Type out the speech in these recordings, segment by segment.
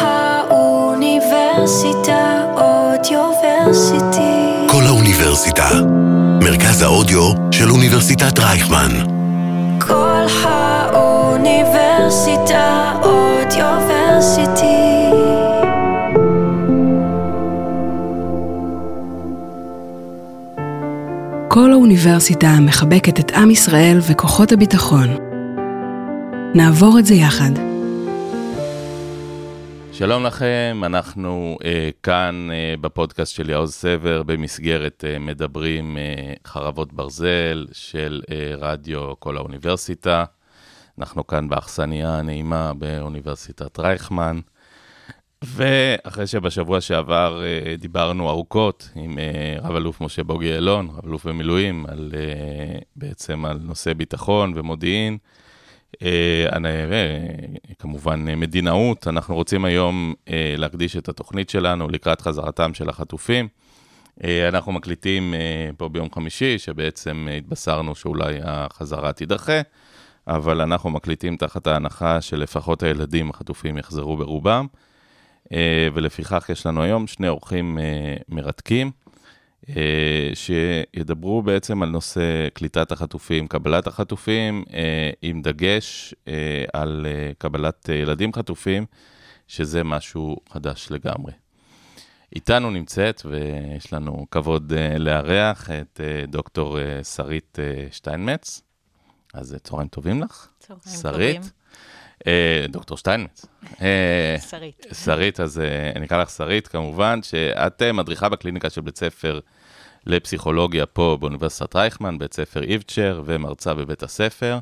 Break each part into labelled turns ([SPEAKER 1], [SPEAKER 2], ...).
[SPEAKER 1] האוניברסיטה אודיוורסיטי.
[SPEAKER 2] כל האוניברסיטה. מרכז האודיו של אוניברסיטת רייכמן.
[SPEAKER 1] כל האוניברסיטה אודיוורסיטי.
[SPEAKER 3] כל האוניברסיטה מחבקת את עם ישראל וכוחות הביטחון. נעבור את זה יחד.
[SPEAKER 4] שלום לכם, אנחנו uh, כאן uh, בפודקאסט של יעוז סבר במסגרת uh, מדברים uh, חרבות ברזל של uh, רדיו כל האוניברסיטה. אנחנו כאן באכסניה הנעימה באוניברסיטת רייכמן. ואחרי שבשבוע שעבר uh, דיברנו ארוכות עם uh, רב אלוף משה בוגי יעלון, רב אלוף במילואים, על, uh, בעצם על נושא ביטחון ומודיעין, כמובן מדינאות, אנחנו רוצים היום אה, להקדיש את התוכנית שלנו לקראת חזרתם של החטופים. אה, אנחנו מקליטים פה ביום חמישי, שבעצם התבשרנו שאולי החזרה תידחה, אבל אנחנו מקליטים תחת ההנחה שלפחות הילדים החטופים יחזרו ברובם, ולפיכך יש לנו היום שני אורחים מרתקים. אה, שידברו בעצם על נושא קליטת החטופים, קבלת החטופים, אה, עם דגש אה, על קבלת ילדים חטופים, שזה משהו חדש לגמרי. איתנו נמצאת, ויש לנו כבוד לארח את דוקטור שרית שטיינמץ. אז צהריים טובים לך.
[SPEAKER 5] צהריים שרית. טובים.
[SPEAKER 4] דוקטור שטיינמץ.
[SPEAKER 5] שרית.
[SPEAKER 4] שרית, אז אני אקרא לך שרית, כמובן, שאת מדריכה בקליניקה של בית ספר לפסיכולוגיה פה באוניברסיטת רייכמן, בית ספר איבצ'ר, ומרצה בבית הספר.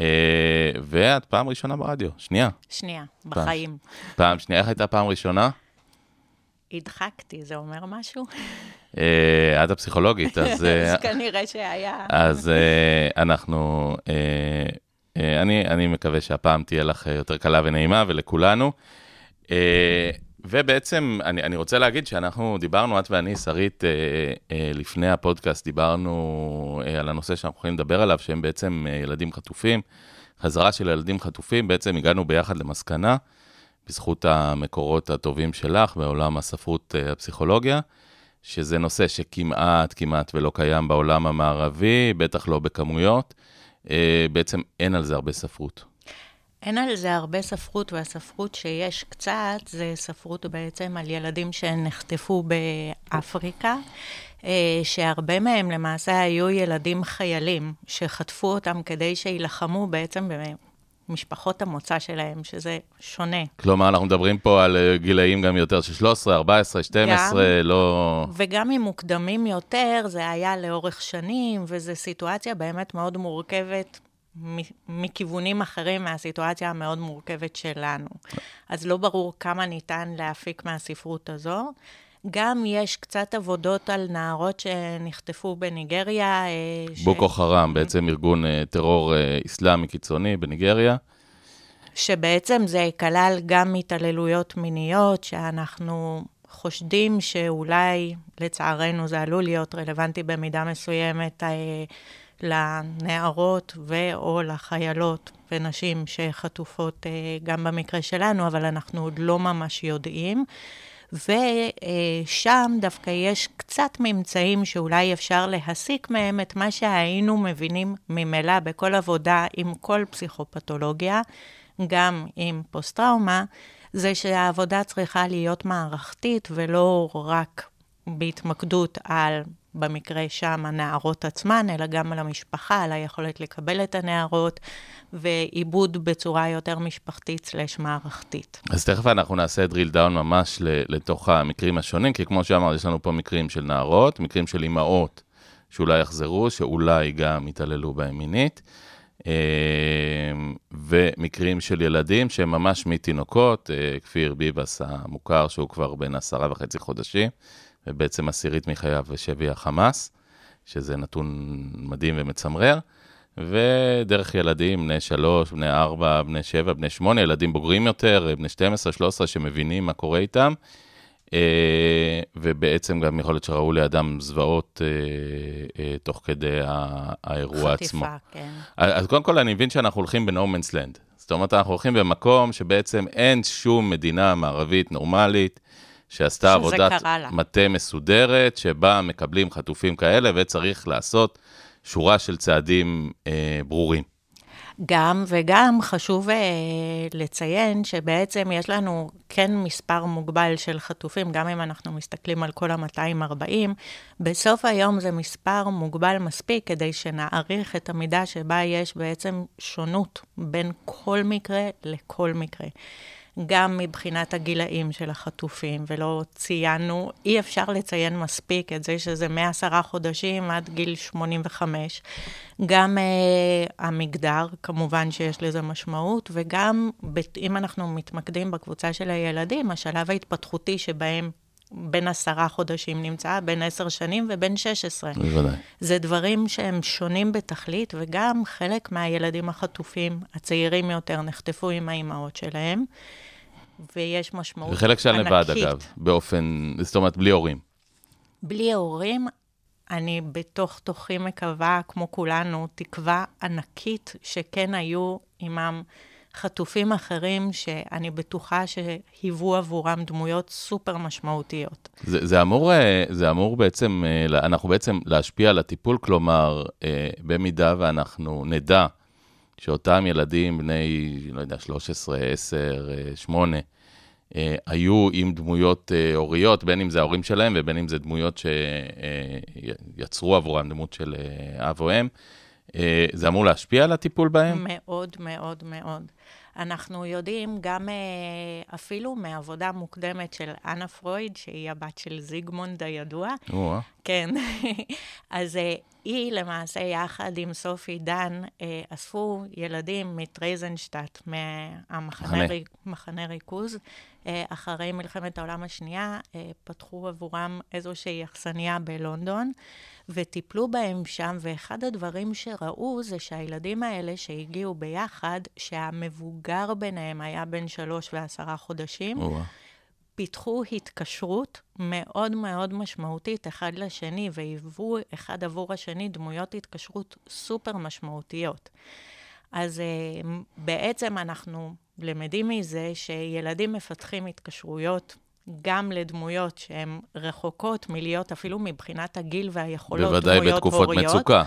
[SPEAKER 4] אה, ואת פעם ראשונה ברדיו, שנייה.
[SPEAKER 5] שנייה, בחיים.
[SPEAKER 4] פעם, פעם שנייה, איך הייתה פעם ראשונה?
[SPEAKER 5] הדחקתי, זה אומר משהו?
[SPEAKER 4] אה, את הפסיכולוגית, אז...
[SPEAKER 5] אז כנראה שהיה.
[SPEAKER 4] אז אנחנו... אני, אני מקווה שהפעם תהיה לך יותר קלה ונעימה, ולכולנו. ובעצם, אני, אני רוצה להגיד שאנחנו דיברנו, את ואני, שרית, אה, אה, לפני הפודקאסט, דיברנו אה, על הנושא שאנחנו יכולים לדבר עליו, שהם בעצם אה, ילדים חטופים. חזרה של ילדים חטופים, בעצם הגענו ביחד למסקנה, בזכות המקורות הטובים שלך בעולם הספרות אה, הפסיכולוגיה, שזה נושא שכמעט, כמעט ולא קיים בעולם המערבי, בטח לא בכמויות. אה, בעצם אין על זה הרבה ספרות.
[SPEAKER 5] אין על זה הרבה ספרות, והספרות שיש קצת, זה ספרות בעצם על ילדים שנחטפו באפריקה, אה, שהרבה מהם למעשה היו ילדים חיילים, שחטפו אותם כדי שיילחמו בעצם במשפחות המוצא שלהם, שזה שונה.
[SPEAKER 4] כלומר, אנחנו מדברים פה על אה, גילאים גם יותר של 13, 14, 12, גם, לא...
[SPEAKER 5] וגם אם מוקדמים יותר, זה היה לאורך שנים, וזו סיטואציה באמת מאוד מורכבת. מכיוונים אחרים מהסיטואציה המאוד מורכבת שלנו. אז לא ברור כמה ניתן להפיק מהספרות הזו. גם יש קצת עבודות על נערות שנחטפו בניגריה.
[SPEAKER 4] אה, בוקו ש... חרם, בעצם ארגון אה, טרור אה, אסלאמי קיצוני בניגריה.
[SPEAKER 5] שבעצם זה כלל גם התעללויות מיניות, שאנחנו חושדים שאולי, לצערנו, זה עלול להיות רלוונטי במידה מסוימת. לנערות ו/או לחיילות ונשים שחטופות גם במקרה שלנו, אבל אנחנו עוד לא ממש יודעים. ושם דווקא יש קצת ממצאים שאולי אפשר להסיק מהם את מה שהיינו מבינים ממילא בכל עבודה עם כל פסיכופתולוגיה, גם עם פוסט-טראומה, זה שהעבודה צריכה להיות מערכתית ולא רק בהתמקדות על במקרה שם הנערות עצמן, אלא גם על המשפחה, על היכולת לקבל את הנערות, ועיבוד בצורה יותר משפחתית/סלש מערכתית.
[SPEAKER 4] אז תכף אנחנו נעשה drill down ממש לתוך המקרים השונים, כי כמו שאמרת, יש לנו פה מקרים של נערות, מקרים של אימהות שאולי יחזרו, שאולי גם יתעללו בהם מינית. אה, ומקרים של ילדים שהם ממש מתינוקות, אה, כפיר ביבס המוכר, שהוא כבר בן עשרה וחצי חודשים, ובעצם עשירית מחייו בשבי החמאס, שזה נתון מדהים ומצמרר. ודרך ילדים, בני שלוש, בני ארבע, בני שבע, בני שמונה, ילדים בוגרים יותר, בני 12, 13, שמבינים מה קורה איתם. אה, ובעצם גם יכול להיות שראו לידם זוועות אה, אה, תוך כדי האירוע
[SPEAKER 5] חטיפה,
[SPEAKER 4] עצמו.
[SPEAKER 5] כן.
[SPEAKER 4] אז קודם כל, אני מבין שאנחנו הולכים ב-No Man's Land. זאת זאת אומרת, אנחנו הולכים במקום שבעצם אין שום מדינה מערבית נורמלית שעשתה עבודת מטה מסודרת, שבה מקבלים חטופים כאלה, וצריך לעשות שורה של צעדים אה, ברורים.
[SPEAKER 5] גם וגם חשוב uh, לציין שבעצם יש לנו כן מספר מוגבל של חטופים, גם אם אנחנו מסתכלים על כל ה-240, בסוף היום זה מספר מוגבל מספיק כדי שנעריך את המידה שבה יש בעצם שונות בין כל מקרה לכל מקרה. גם מבחינת הגילאים של החטופים, ולא ציינו, אי אפשר לציין מספיק את זה שזה מעשרה חודשים עד גיל 85. גם uh, המגדר, כמובן שיש לזה משמעות, וגם אם אנחנו מתמקדים בקבוצה של הילדים, השלב ההתפתחותי שבהם בין עשרה חודשים נמצא, בין עשר שנים ובין שש עשרה.
[SPEAKER 4] בוודאי.
[SPEAKER 5] זה דברים שהם שונים בתכלית, וגם חלק מהילדים החטופים, הצעירים יותר, נחטפו עם האימהות שלהם. ויש משמעות ענקית.
[SPEAKER 4] וחלק של לבד, אגב, באופן, זאת אומרת, בלי הורים.
[SPEAKER 5] בלי הורים, אני בתוך תוכי מקווה, כמו כולנו, תקווה ענקית שכן היו עימם חטופים אחרים, שאני בטוחה שהיוו עבורם דמויות סופר משמעותיות.
[SPEAKER 4] זה, זה, אמור, אה, זה אמור בעצם, אה, אנחנו בעצם להשפיע על הטיפול, כלומר, אה, במידה ואנחנו נדע שאותם ילדים בני, לא יודע, 13, 10, 8, היו עם דמויות אה, הוריות, בין אם זה ההורים שלהם ובין אם זה דמויות שיצרו עבורם דמות של אה, אב או אם. אה, זה אמור להשפיע על הטיפול בהם?
[SPEAKER 5] מאוד, מאוד, מאוד. אנחנו יודעים גם אפילו מעבודה מוקדמת של אנה פרויד, שהיא הבת של זיגמונד הידוע.
[SPEAKER 4] או
[SPEAKER 5] כן. אז היא למעשה, יחד עם סופי דן, אספו ילדים מטרייזנשטט, מהמחנה ריכוז, אחרי מלחמת העולם השנייה, פתחו עבורם איזושהי אכסניה בלונדון. וטיפלו בהם שם, ואחד הדברים שראו זה שהילדים האלה שהגיעו ביחד, שהמבוגר ביניהם היה בן שלוש ועשרה חודשים. פיתחו התקשרות מאוד מאוד משמעותית אחד לשני, והיוו אחד עבור השני דמויות התקשרות סופר משמעותיות. אז uh, בעצם אנחנו למדים מזה שילדים מפתחים התקשרויות גם לדמויות שהן רחוקות מלהיות אפילו מבחינת הגיל והיכולות דמויות הוריות.
[SPEAKER 4] בוודאי בתקופות מצוקה.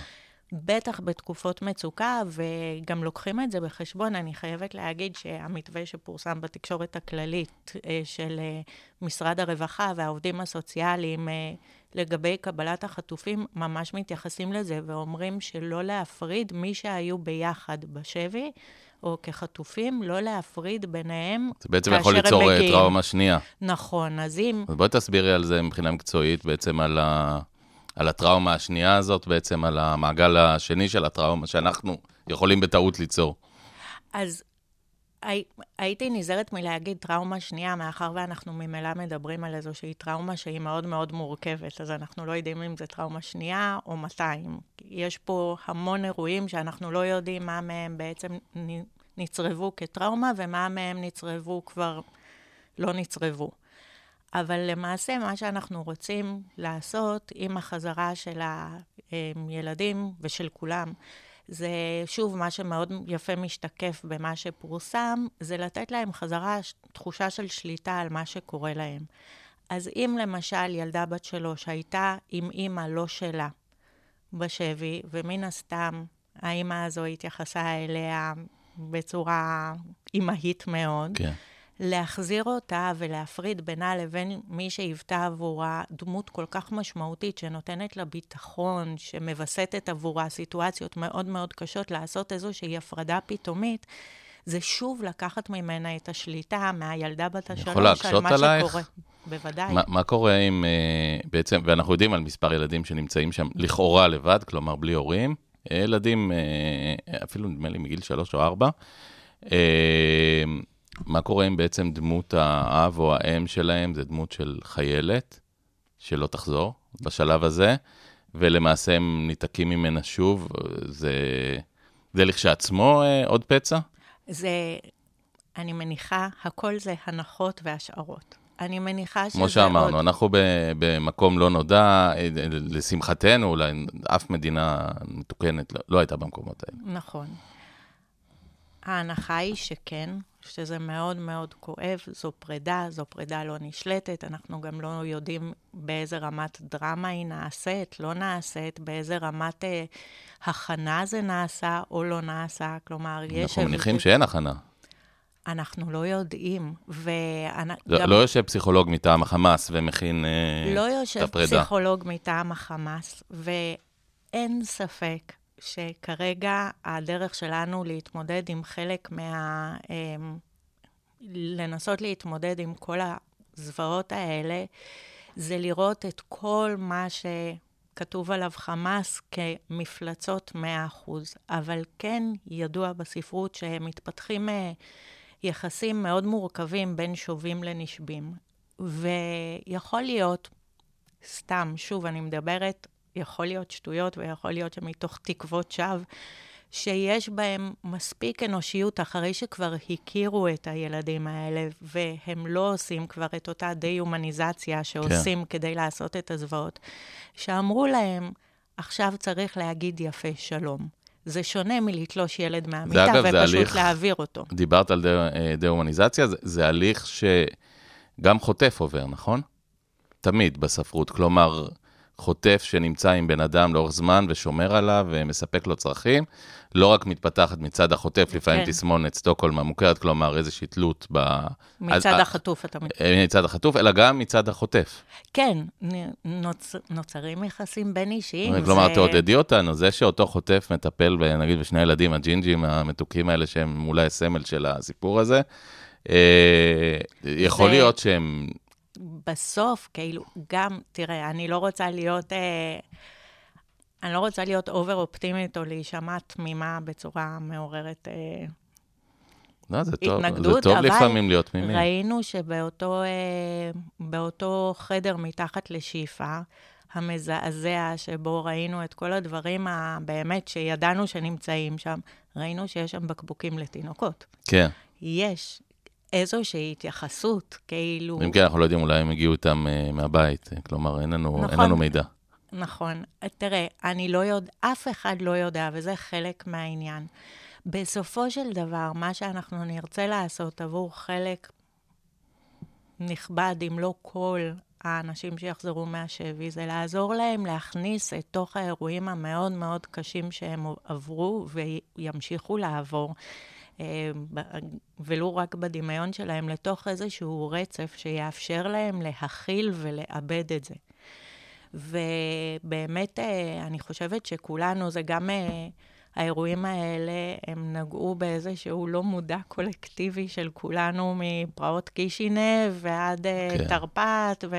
[SPEAKER 5] בטח בתקופות מצוקה, וגם לוקחים את זה בחשבון. אני חייבת להגיד שהמתווה שפורסם בתקשורת הכללית אה, של אה, משרד הרווחה והעובדים הסוציאליים אה, לגבי קבלת החטופים, ממש מתייחסים לזה ואומרים שלא להפריד מי שהיו ביחד בשבי. או כחטופים, לא להפריד ביניהם
[SPEAKER 4] זה בעצם יכול ליצור אה, טראומה שנייה.
[SPEAKER 5] נכון, אז אם...
[SPEAKER 4] אז בואי תסבירי על זה מבחינה מקצועית, בעצם על, ה... על הטראומה השנייה הזאת, בעצם על המעגל השני של הטראומה שאנחנו יכולים בטעות ליצור.
[SPEAKER 5] אז הייתי נזהרת מלהגיד טראומה שנייה, מאחר ואנחנו ממילא מדברים על איזושהי טראומה שהיא מאוד מאוד מורכבת, אז אנחנו לא יודעים אם זה טראומה שנייה או 200. יש פה המון אירועים שאנחנו לא יודעים מה מהם בעצם נצרבו כטראומה ומה מהם נצרבו כבר לא נצרבו. אבל למעשה, מה שאנחנו רוצים לעשות עם החזרה של הילדים ושל כולם, זה שוב, מה שמאוד יפה משתקף במה שפורסם, זה לתת להם חזרה תחושה של שליטה על מה שקורה להם. אז אם למשל ילדה בת שלוש הייתה עם אימא לא שלה בשבי, ומן הסתם האימא הזו התייחסה אליה בצורה אימהית מאוד,
[SPEAKER 4] כן.
[SPEAKER 5] להחזיר אותה ולהפריד בינה לבין מי שהיוותה עבורה דמות כל כך משמעותית, שנותנת לה ביטחון, שמווסתת עבורה סיטואציות מאוד מאוד קשות, לעשות איזושהי הפרדה פתאומית, זה שוב לקחת ממנה את השליטה מהילדה בת השלוש על מה
[SPEAKER 4] עלייך?
[SPEAKER 5] שקורה. בוודאי.
[SPEAKER 4] מה, מה קורה עם, uh, בעצם, ואנחנו יודעים על מספר ילדים שנמצאים שם לכאורה לבד, כלומר בלי הורים, ילדים, uh, אפילו נדמה לי מגיל שלוש או ארבע, uh, מה קורה אם בעצם דמות האב או האם שלהם זה דמות של חיילת, שלא תחזור בשלב הזה, ולמעשה הם ניתקים ממנה שוב, זה, זה לכשעצמו אה, עוד פצע?
[SPEAKER 5] זה, אני מניחה, הכל זה הנחות והשערות. אני מניחה שזה
[SPEAKER 4] כמו שאמרנו, עוד... אנחנו במקום לא נודע, אה, לשמחתנו, אולי אף מדינה מתוקנת לא, לא הייתה במקומות האלה.
[SPEAKER 5] נכון. ההנחה היא שכן, שזה מאוד מאוד כואב, זו פרידה, זו פרידה לא נשלטת, אנחנו גם לא יודעים באיזה רמת דרמה היא נעשית, לא נעשית, באיזה רמת אה, הכנה זה נעשה או לא נעשה, כלומר, יש...
[SPEAKER 4] אנחנו מניחים שאין הכנה.
[SPEAKER 5] אנחנו לא יודעים, וגם...
[SPEAKER 4] לא, לא יושב פסיכולוג מטעם החמאס ומכין אה,
[SPEAKER 5] לא
[SPEAKER 4] את
[SPEAKER 5] יושב
[SPEAKER 4] הפרידה.
[SPEAKER 5] פסיכולוג מטעם החמאס, ואין ספק שכרגע הדרך שלנו להתמודד עם חלק מה... אמ, לנסות להתמודד עם כל הזוועות האלה, זה לראות את כל מה שכתוב עליו חמאס כמפלצות 100%. אבל כן ידוע בספרות שמתפתחים אה, יחסים מאוד מורכבים בין שובים לנשבים. ויכול להיות, סתם, שוב, אני מדברת, יכול להיות שטויות ויכול להיות שמתוך תקוות שווא, שיש בהם מספיק אנושיות אחרי שכבר הכירו את הילדים האלה, והם לא עושים כבר את אותה דה-הומניזציה שעושים כן. כדי לעשות את הזוועות, שאמרו להם, עכשיו צריך להגיד יפה שלום. זה שונה מלתלוש ילד מהמיטה
[SPEAKER 4] אגב, זה
[SPEAKER 5] ופשוט
[SPEAKER 4] הליך-
[SPEAKER 5] להעביר אותו.
[SPEAKER 4] דיברת על אה, דה-הומניזציה, זה, זה הליך שגם חוטף עובר, נכון? תמיד בספרות. כלומר, חוטף שנמצא עם בן אדם לאורך זמן ושומר עליו ומספק לו צרכים, לא רק מתפתחת מצד החוטף, לפעמים
[SPEAKER 5] כן.
[SPEAKER 4] תסמונת סטוקהולם המוכרת, כלומר איזושהי תלות ב...
[SPEAKER 5] מצד
[SPEAKER 4] אז- אה,
[SPEAKER 5] החטוף אתה מתכוון.
[SPEAKER 4] מצד החטוף, אלא גם מצד החוטף.
[SPEAKER 5] כן, נוצ... נוצרים יחסים בין אישיים.
[SPEAKER 4] כלומר,
[SPEAKER 5] זה-
[SPEAKER 4] תעודדי אותנו, זה שאותו חוטף מטפל, ב- נגיד, בשני הילדים, הג'ינג'ים המתוקים האלה, שהם אולי הסמל של הסיפור הזה, אה, יכול להיות שהם...
[SPEAKER 5] בסוף, כאילו, גם, תראה, אני לא רוצה להיות, אה, אני לא רוצה להיות over אופטימית או להישמע תמימה בצורה מעוררת אה,
[SPEAKER 4] לא, זה טוב,
[SPEAKER 5] התנגדות,
[SPEAKER 4] זה טוב
[SPEAKER 5] אבל
[SPEAKER 4] לפעמים להיות תמימים.
[SPEAKER 5] ראינו שבאותו אה, חדר מתחת לשאיפה, המזעזע, שבו ראינו את כל הדברים הבאמת שידענו שנמצאים שם, ראינו שיש שם בקבוקים לתינוקות.
[SPEAKER 4] כן.
[SPEAKER 5] יש איזושהי התייחסות, כאילו...
[SPEAKER 4] אם כן, אנחנו לא יודעים, אולי הם הגיעו איתם אה, מהבית, אה, כלומר, אין לנו, אין
[SPEAKER 5] נכון.
[SPEAKER 4] לנו מידע.
[SPEAKER 5] נכון. תראה, אני לא יודע, אף אחד לא יודע, וזה חלק מהעניין. בסופו של דבר, מה שאנחנו נרצה לעשות עבור חלק נכבד, אם לא כל האנשים שיחזרו מהשבי, זה לעזור להם להכניס את תוך האירועים המאוד מאוד קשים שהם עברו וימשיכו לעבור. אה, ולו רק בדמיון שלהם, לתוך איזשהו רצף שיאפשר להם להכיל ולאבד את זה. ובאמת, אה, אני חושבת שכולנו, זה גם אה, האירועים האלה, הם נגעו באיזשהו לא מודע קולקטיבי של כולנו, מפרעות קישינב ועד
[SPEAKER 4] כן.
[SPEAKER 5] תרפ"ט, ו...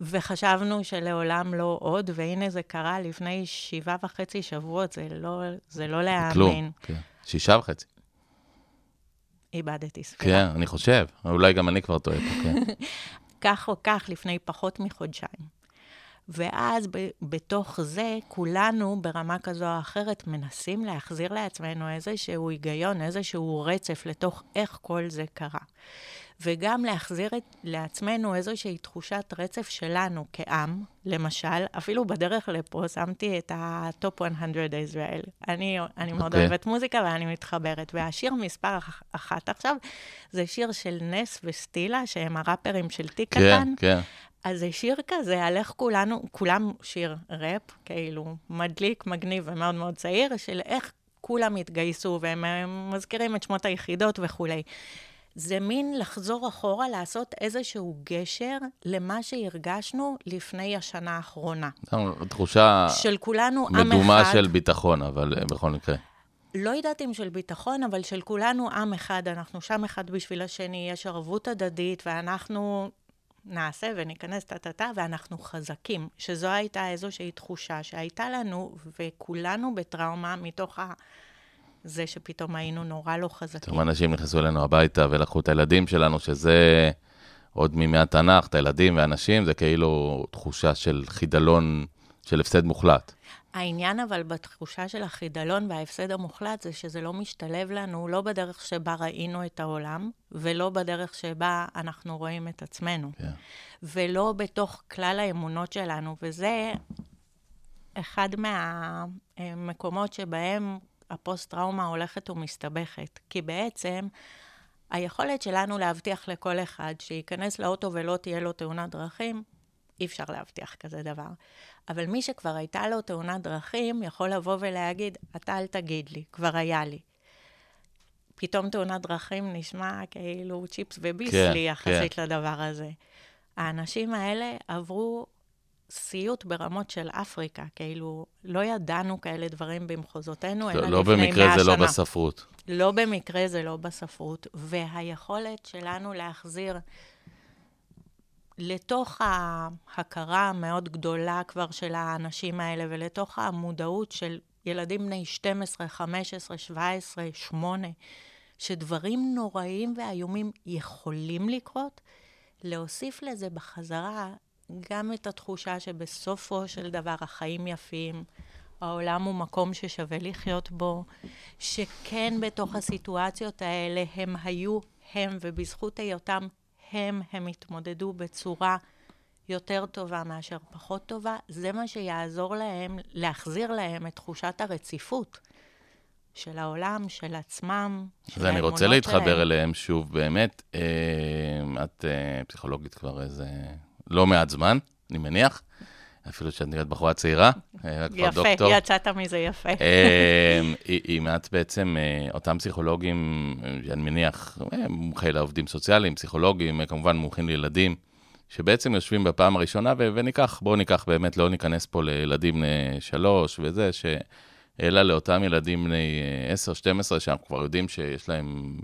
[SPEAKER 5] וחשבנו שלעולם לא עוד, והנה זה קרה לפני שבעה וחצי שבועות, זה לא, זה לא להאמין.
[SPEAKER 4] כלום. כן. שישה וחצי.
[SPEAKER 5] איבדתי ספירה.
[SPEAKER 4] כן, אני חושב. אולי גם אני כבר טועה פה, כן.
[SPEAKER 5] כך או כך, לפני פחות מחודשיים. ואז ב- בתוך זה, כולנו ברמה כזו או אחרת מנסים להחזיר לעצמנו איזשהו היגיון, איזשהו רצף לתוך איך כל זה קרה. וגם להחזיר את, לעצמנו איזושהי תחושת רצף שלנו כעם, למשל, אפילו בדרך לפה שמתי את ה top 100 ישראל. אני, אני מאוד
[SPEAKER 4] אוקיי.
[SPEAKER 5] אוהבת מוזיקה ואני מתחברת. והשיר מספר אח- אחת עכשיו, זה שיר של נס וסטילה, שהם הראפרים של תיק
[SPEAKER 4] כן,
[SPEAKER 5] קטן.
[SPEAKER 4] כן.
[SPEAKER 5] אז זה שיר כזה, על איך כולנו, כולם שיר ראפ, כאילו, מדליק, מגניב ומאוד מאוד צעיר, של איך כולם התגייסו, והם מזכירים את שמות היחידות וכולי. זה מין לחזור אחורה, לעשות איזשהו גשר למה שהרגשנו לפני השנה האחרונה.
[SPEAKER 4] תחושה
[SPEAKER 5] של כולנו עם אחד.
[SPEAKER 4] מדומה של ביטחון, אבל אה, בכל מקרה.
[SPEAKER 5] לא יודעת אם של ביטחון, אבל של כולנו עם אחד, אנחנו שם אחד בשביל השני, יש ערבות הדדית, ואנחנו נעשה וניכנס טה-טה-טה, ואנחנו חזקים. שזו הייתה איזושהי תחושה שהייתה לנו, וכולנו בטראומה מתוך ה... זה שפתאום היינו נורא לא חזקים.
[SPEAKER 4] כמה אנשים נכנסו אלינו הביתה ולקחו את הילדים שלנו, שזה עוד מימי התנ"ך, את הילדים ואנשים, זה כאילו תחושה של חידלון, של הפסד מוחלט.
[SPEAKER 5] העניין אבל בתחושה של החידלון וההפסד המוחלט זה שזה לא משתלב לנו, לא בדרך שבה ראינו את העולם, ולא בדרך שבה אנחנו רואים את עצמנו.
[SPEAKER 4] כן.
[SPEAKER 5] ולא בתוך כלל האמונות שלנו, וזה אחד מהמקומות שבהם הפוסט-טראומה הולכת ומסתבכת. כי בעצם, היכולת שלנו להבטיח לכל אחד שייכנס לאוטו ולא תהיה לו תאונת דרכים, אי אפשר להבטיח כזה דבר. אבל מי שכבר הייתה לו תאונת דרכים, יכול לבוא ולהגיד, אתה אל תגיד לי, כבר היה לי. פתאום תאונת דרכים נשמע כאילו צ'יפס וביסלי
[SPEAKER 4] כן,
[SPEAKER 5] יחסית
[SPEAKER 4] כן.
[SPEAKER 5] לדבר הזה. האנשים האלה עברו סיוט ברמות של אפריקה, כאילו, לא ידענו כאלה דברים במחוזותינו, אלא
[SPEAKER 4] לא, לא
[SPEAKER 5] לפני מאה שנה.
[SPEAKER 4] במקרה זה לא בספרות.
[SPEAKER 5] לא במקרה זה לא בספרות, והיכולת שלנו להחזיר לתוך ההכרה המאוד גדולה כבר של האנשים האלה, ולתוך המודעות של ילדים בני 12, 15, 17, 8, שדברים נוראים ואיומים יכולים לקרות, להוסיף לזה בחזרה גם את התחושה שבסופו של דבר החיים יפים, העולם הוא מקום ששווה לחיות בו, שכן בתוך הסיטואציות האלה הם היו הם, ובזכות היותם הם, הם התמודדו בצורה יותר טובה מאשר פחות טובה, זה מה שיעזור להם, להחזיר להם את תחושת הרציפות של העולם, של עצמם, של
[SPEAKER 4] אז אני רוצה
[SPEAKER 5] האמונות
[SPEAKER 4] להתחבר
[SPEAKER 5] שלהם.
[SPEAKER 4] אליהם שוב, באמת. אה, את אה, פסיכולוגית כבר איזה לא מעט זמן, אני מניח. אפילו שאת נראית בחורה צעירה, אה,
[SPEAKER 5] יפה,
[SPEAKER 4] דוקטור.
[SPEAKER 5] יצאת מזה יפה.
[SPEAKER 4] אה, אם את בעצם, אה, אותם פסיכולוגים, אני מניח, מומחי לעובדים סוציאליים, פסיכולוגים, כמובן מומחים לילדים, שבעצם יושבים בפעם הראשונה, ו- וניקח, בואו ניקח באמת, לא ניכנס פה לילדים בני שלוש וזה, ש... אלא לאותם ילדים בני אה, 10-12, שאנחנו כבר יודעים שיש להם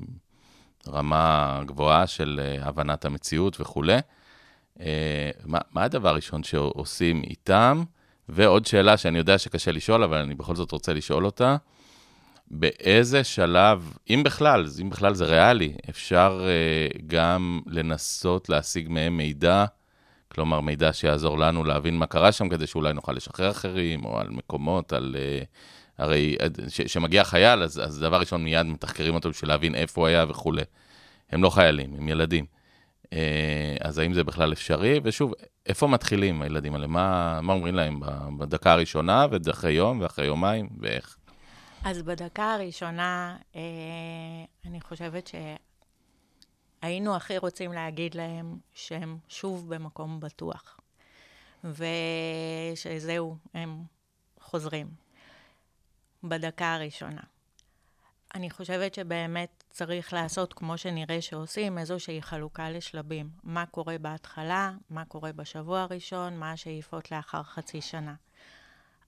[SPEAKER 4] רמה גבוהה של הבנת המציאות וכולי. אה, מה, מה הדבר הראשון שעושים איתם? ועוד שאלה שאני יודע שקשה לשאול, אבל אני בכל זאת רוצה לשאול אותה, באיזה שלב, אם בכלל, אם בכלל זה ריאלי, אפשר uh, גם לנסות להשיג מהם מידע, כלומר מידע שיעזור לנו להבין מה קרה שם, כדי שאולי נוכל לשחרר אחרים, או על מקומות, על... Uh, הרי כשמגיע חייל, אז, אז דבר ראשון מיד מתחקרים אותו בשביל להבין איפה הוא היה וכולי. הם לא חיילים, הם ילדים. Uh, אז האם זה בכלל אפשרי? ושוב, איפה מתחילים הילדים האלה? מה, מה אומרים להם בדקה הראשונה, ואחרי יום, ואחרי יומיים, ואיך?
[SPEAKER 5] אז בדקה הראשונה, אה, אני חושבת שהיינו הכי רוצים להגיד להם שהם שוב במקום בטוח, ושזהו, הם חוזרים. בדקה הראשונה. אני חושבת שבאמת צריך לעשות, כמו שנראה שעושים, איזושהי חלוקה לשלבים. מה קורה בהתחלה, מה קורה בשבוע הראשון, מה השאיפות לאחר חצי שנה.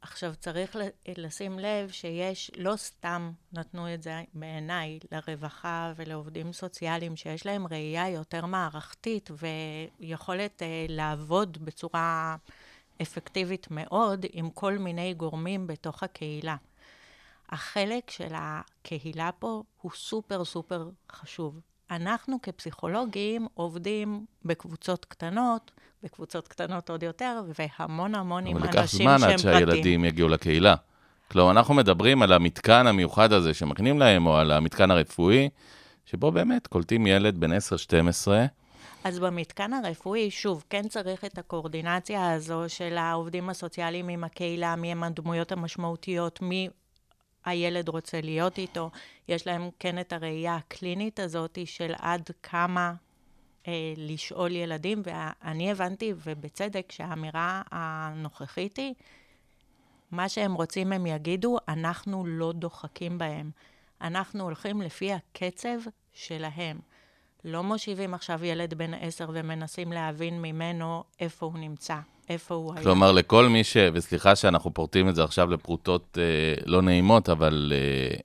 [SPEAKER 5] עכשיו, צריך לשים לב שיש, לא סתם נתנו את זה בעיניי לרווחה ולעובדים סוציאליים, שיש להם ראייה יותר מערכתית ויכולת אה, לעבוד בצורה אפקטיבית מאוד עם כל מיני גורמים בתוך הקהילה. החלק של הקהילה פה הוא סופר סופר חשוב. אנחנו כפסיכולוגים עובדים בקבוצות קטנות, בקבוצות קטנות עוד יותר, והמון המון עם אנשים שהם פרטיים.
[SPEAKER 4] אבל ייקח זמן עד שהילדים יגיעו לקהילה. כלומר, אנחנו מדברים על המתקן המיוחד הזה שמכינים להם, או על המתקן הרפואי, שבו באמת קולטים ילד בן 10-12.
[SPEAKER 5] אז במתקן הרפואי, שוב, כן צריך את הקואורדינציה הזו של העובדים הסוציאליים עם הקהילה, מי הם הדמויות המשמעותיות, מי הילד רוצה להיות איתו. יש להם כן את הראייה הקלינית הזאת של עד כמה אה, לשאול ילדים, ואני הבנתי, ובצדק, שהאמירה הנוכחית היא, מה שהם רוצים הם יגידו, אנחנו לא דוחקים בהם. אנחנו הולכים לפי הקצב שלהם. לא מושיבים עכשיו ילד בן עשר ומנסים להבין ממנו איפה הוא נמצא, איפה הוא היה.
[SPEAKER 4] כלומר, לכל מי ש... וסליחה שאנחנו פורטים את זה עכשיו לפרוטות אה, לא נעימות, אבל אה,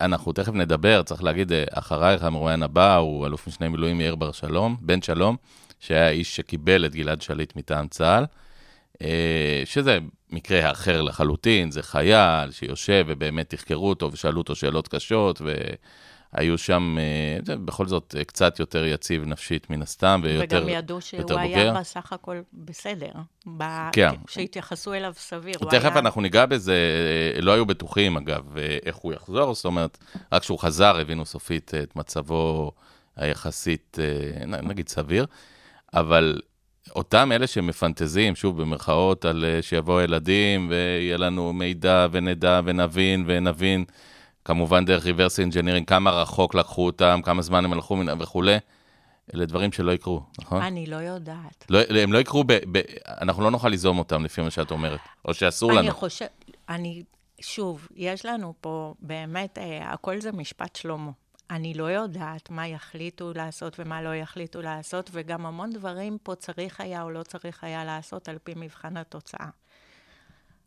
[SPEAKER 4] אנחנו תכף נדבר, צריך להגיד, אה, אחרייך המרואיין הבא הוא אלוף משנה מילואים יאיר בר שלום, בן שלום, שהיה האיש שקיבל את גלעד שליט מטעם צה"ל, אה, שזה מקרה אחר לחלוטין, זה חייל שיושב ובאמת תחקרו אותו ושאלו אותו שאלות קשות, ו... היו שם, אה, בכל זאת, קצת יותר יציב נפשית מן הסתם, ויותר
[SPEAKER 5] וגם ידעו שהוא היה בסך הכל בסדר.
[SPEAKER 4] כן.
[SPEAKER 5] שהתייחסו אליו סביר.
[SPEAKER 4] תכף היה... אנחנו ניגע בזה, לא היו בטוחים, אגב, איך הוא יחזור, זאת אומרת, רק כשהוא חזר, הבינו סופית את מצבו היחסית, נגיד, סביר. אבל אותם אלה שמפנטזים, שוב, במרכאות, על אה, שיבואו ילדים ויהיה לנו מידע ונדע ונבין ונבין, כמובן דרך reverse engineering, כמה רחוק לקחו אותם, כמה זמן הם הלכו וכולי, אלה דברים שלא יקרו, נכון?
[SPEAKER 5] אני לא יודעת.
[SPEAKER 4] לא, הם לא יקרו, ב, ב, אנחנו לא נוכל ליזום אותם לפי מה שאת אומרת, או שאסור לנו.
[SPEAKER 5] אני חושב, אני, שוב, יש לנו פה באמת, אה, הכל זה משפט שלמה. אני לא יודעת מה יחליטו לעשות ומה לא יחליטו לעשות, וגם המון דברים פה צריך היה או לא צריך היה לעשות על פי מבחן התוצאה.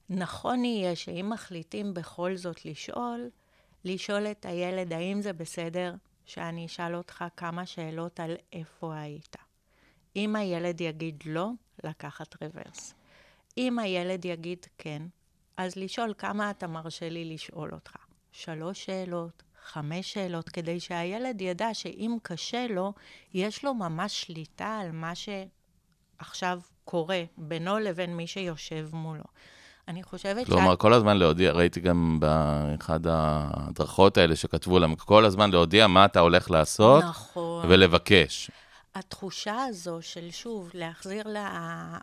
[SPEAKER 5] נכון יהיה שאם מחליטים בכל זאת לשאול, לשאול את הילד האם זה בסדר שאני אשאל אותך כמה שאלות על איפה היית. אם הילד יגיד לא, לקחת רוורס. אם הילד יגיד כן, אז לשאול כמה אתה מרשה לי לשאול אותך. שלוש שאלות, חמש שאלות, כדי שהילד ידע שאם קשה לו, יש לו ממש שליטה על מה שעכשיו קורה בינו לבין מי שיושב מולו. אני חושבת
[SPEAKER 4] כלומר, שאת... כל הזמן להודיע, ראיתי גם באחד ההדרכות האלה שכתבו להם, כל הזמן להודיע מה אתה הולך לעשות,
[SPEAKER 5] נכון.
[SPEAKER 4] ולבקש.
[SPEAKER 5] התחושה הזו של, שוב, להחזיר לה...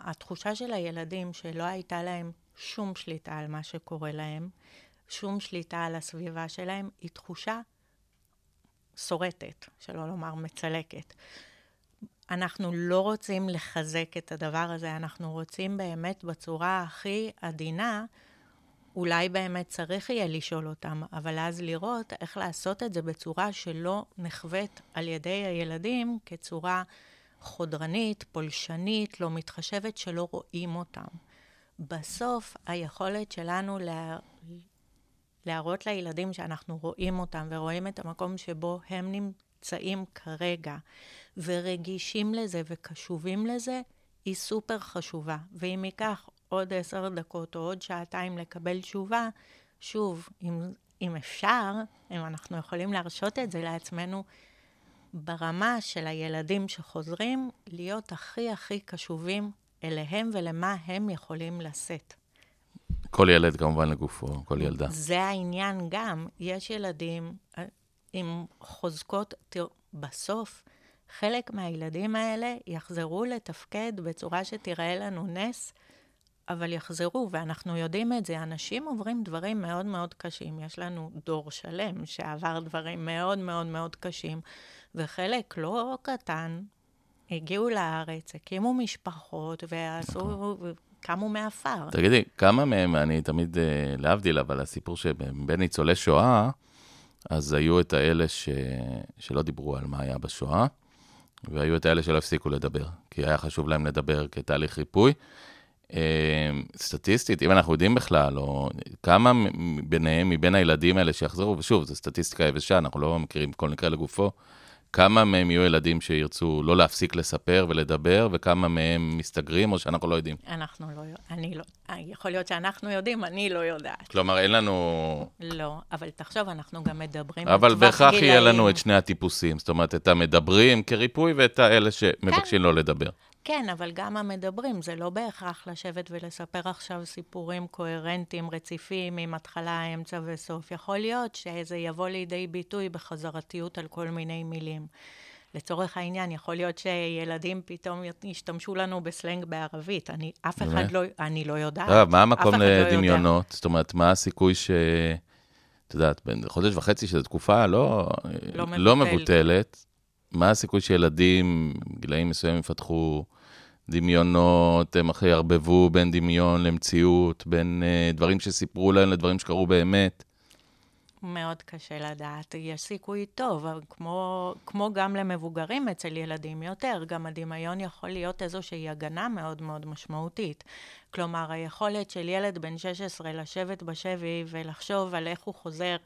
[SPEAKER 5] התחושה של הילדים שלא הייתה להם שום שליטה על מה שקורה להם, שום שליטה על הסביבה שלהם, היא תחושה שורטת, שלא לומר מצלקת. אנחנו לא רוצים לחזק את הדבר הזה, אנחנו רוצים באמת בצורה הכי עדינה, אולי באמת צריך יהיה לשאול אותם, אבל אז לראות איך לעשות את זה בצורה שלא נחווית על ידי הילדים כצורה חודרנית, פולשנית, לא מתחשבת, שלא רואים אותם. בסוף, היכולת שלנו לה... להראות לילדים שאנחנו רואים אותם ורואים את המקום שבו הם נמצאים כרגע, ורגישים לזה וקשובים לזה, היא סופר חשובה. ואם ייקח עוד עשר דקות או עוד שעתיים לקבל תשובה, שוב, אם, אם אפשר, אם אנחנו יכולים להרשות את זה לעצמנו, ברמה של הילדים שחוזרים, להיות הכי הכי קשובים אליהם ולמה הם יכולים לשאת.
[SPEAKER 4] כל ילד כמובן לגופו, כל ילדה.
[SPEAKER 5] זה העניין גם. יש ילדים אה, עם חוזקות, תראו, בסוף, חלק מהילדים האלה יחזרו לתפקד בצורה שתראה לנו נס, אבל יחזרו, ואנחנו יודעים את זה. אנשים עוברים דברים מאוד מאוד קשים. יש לנו דור שלם שעבר דברים מאוד מאוד מאוד קשים, וחלק לא קטן הגיעו לארץ, הקימו משפחות ועשו... קמו מעפר.
[SPEAKER 4] תגידי, כמה מהם, אני תמיד, אה, להבדיל, אבל הסיפור שבין ניצולי שואה, אז היו את האלה ש... שלא דיברו על מה היה בשואה, והיו את האלה שלא הפסיקו לדבר, כי היה חשוב להם לדבר כתהליך ריפוי. אה, סטטיסטית, אם אנחנו יודעים בכלל, או כמה ביניהם, מבין הילדים האלה שיחזרו, ושוב, זו סטטיסטיקה יבשה, אנחנו לא מכירים כל מקרה לגופו, כמה מהם יהיו ילדים שירצו לא להפסיק לספר ולדבר, וכמה מהם מסתגרים, או שאנחנו לא יודעים?
[SPEAKER 5] אנחנו לא, אני לא, יכול להיות שאנחנו יודעים, אני לא יודעת.
[SPEAKER 4] כלומר, אין לנו...
[SPEAKER 5] לא, אבל תחשוב, אנחנו גם מדברים
[SPEAKER 4] אבל בהכרח יהיה לנו את שני הטיפוסים, זאת אומרת, את המדברים כריפוי ואת האלה שמבקשים כן. לא לדבר.
[SPEAKER 5] כן, אבל גם המדברים, זה לא בהכרח לשבת ולספר עכשיו סיפורים קוהרנטיים, רציפים, עם התחלה, אמצע וסוף. יכול להיות שזה יבוא לידי ביטוי בחזרתיות על כל מיני מילים. לצורך העניין, יכול להיות שילדים פתאום ישתמשו לנו בסלנג בערבית. אני, אף אחד לא, אני לא יודעת.
[SPEAKER 4] טוב, מה המקום לא לדמיונות? לא זאת אומרת, מה הסיכוי ש... את יודעת, בין חודש וחצי שזו תקופה לא, לא. לא מבוטלת, מה הסיכוי שילדים, גילאים מסוימים, יפתחו דמיונות, הם אחרי יערבבו בין דמיון למציאות, בין uh, דברים שסיפרו להם לדברים שקרו באמת?
[SPEAKER 5] מאוד קשה לדעת. יש סיכוי טוב, כמו, כמו גם למבוגרים אצל ילדים יותר, גם הדמיון יכול להיות איזושהי הגנה מאוד מאוד משמעותית. כלומר, היכולת של ילד בן 16 לשבת בשבי ולחשוב על איך הוא חוזר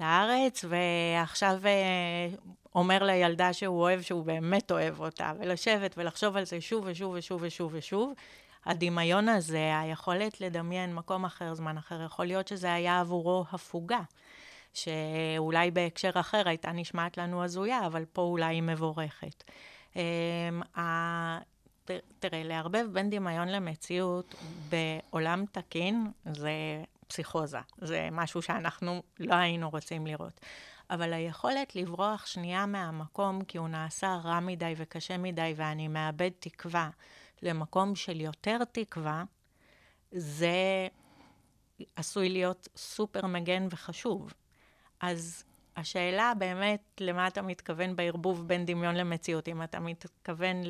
[SPEAKER 5] לארץ, ועכשיו אה, אומר לילדה שהוא אוהב, שהוא באמת אוהב אותה, ולשבת ולחשוב על זה שוב ושוב ושוב ושוב ושוב. הדמיון הזה, היכולת לדמיין מקום אחר, זמן אחר, יכול להיות שזה היה עבורו הפוגה, שאולי בהקשר אחר הייתה נשמעת לנו הזויה, אבל פה אולי היא מבורכת. אמ, תראה, לערבב בין דמיון למציאות בעולם תקין זה פסיכוזה. זה משהו שאנחנו לא היינו רוצים לראות. אבל היכולת לברוח שנייה מהמקום, כי הוא נעשה רע מדי וקשה מדי, ואני מאבד תקווה, למקום של יותר תקווה, זה עשוי להיות סופר מגן וחשוב. אז השאלה באמת, למה אתה מתכוון בערבוב בין דמיון למציאות? אם אתה מתכוון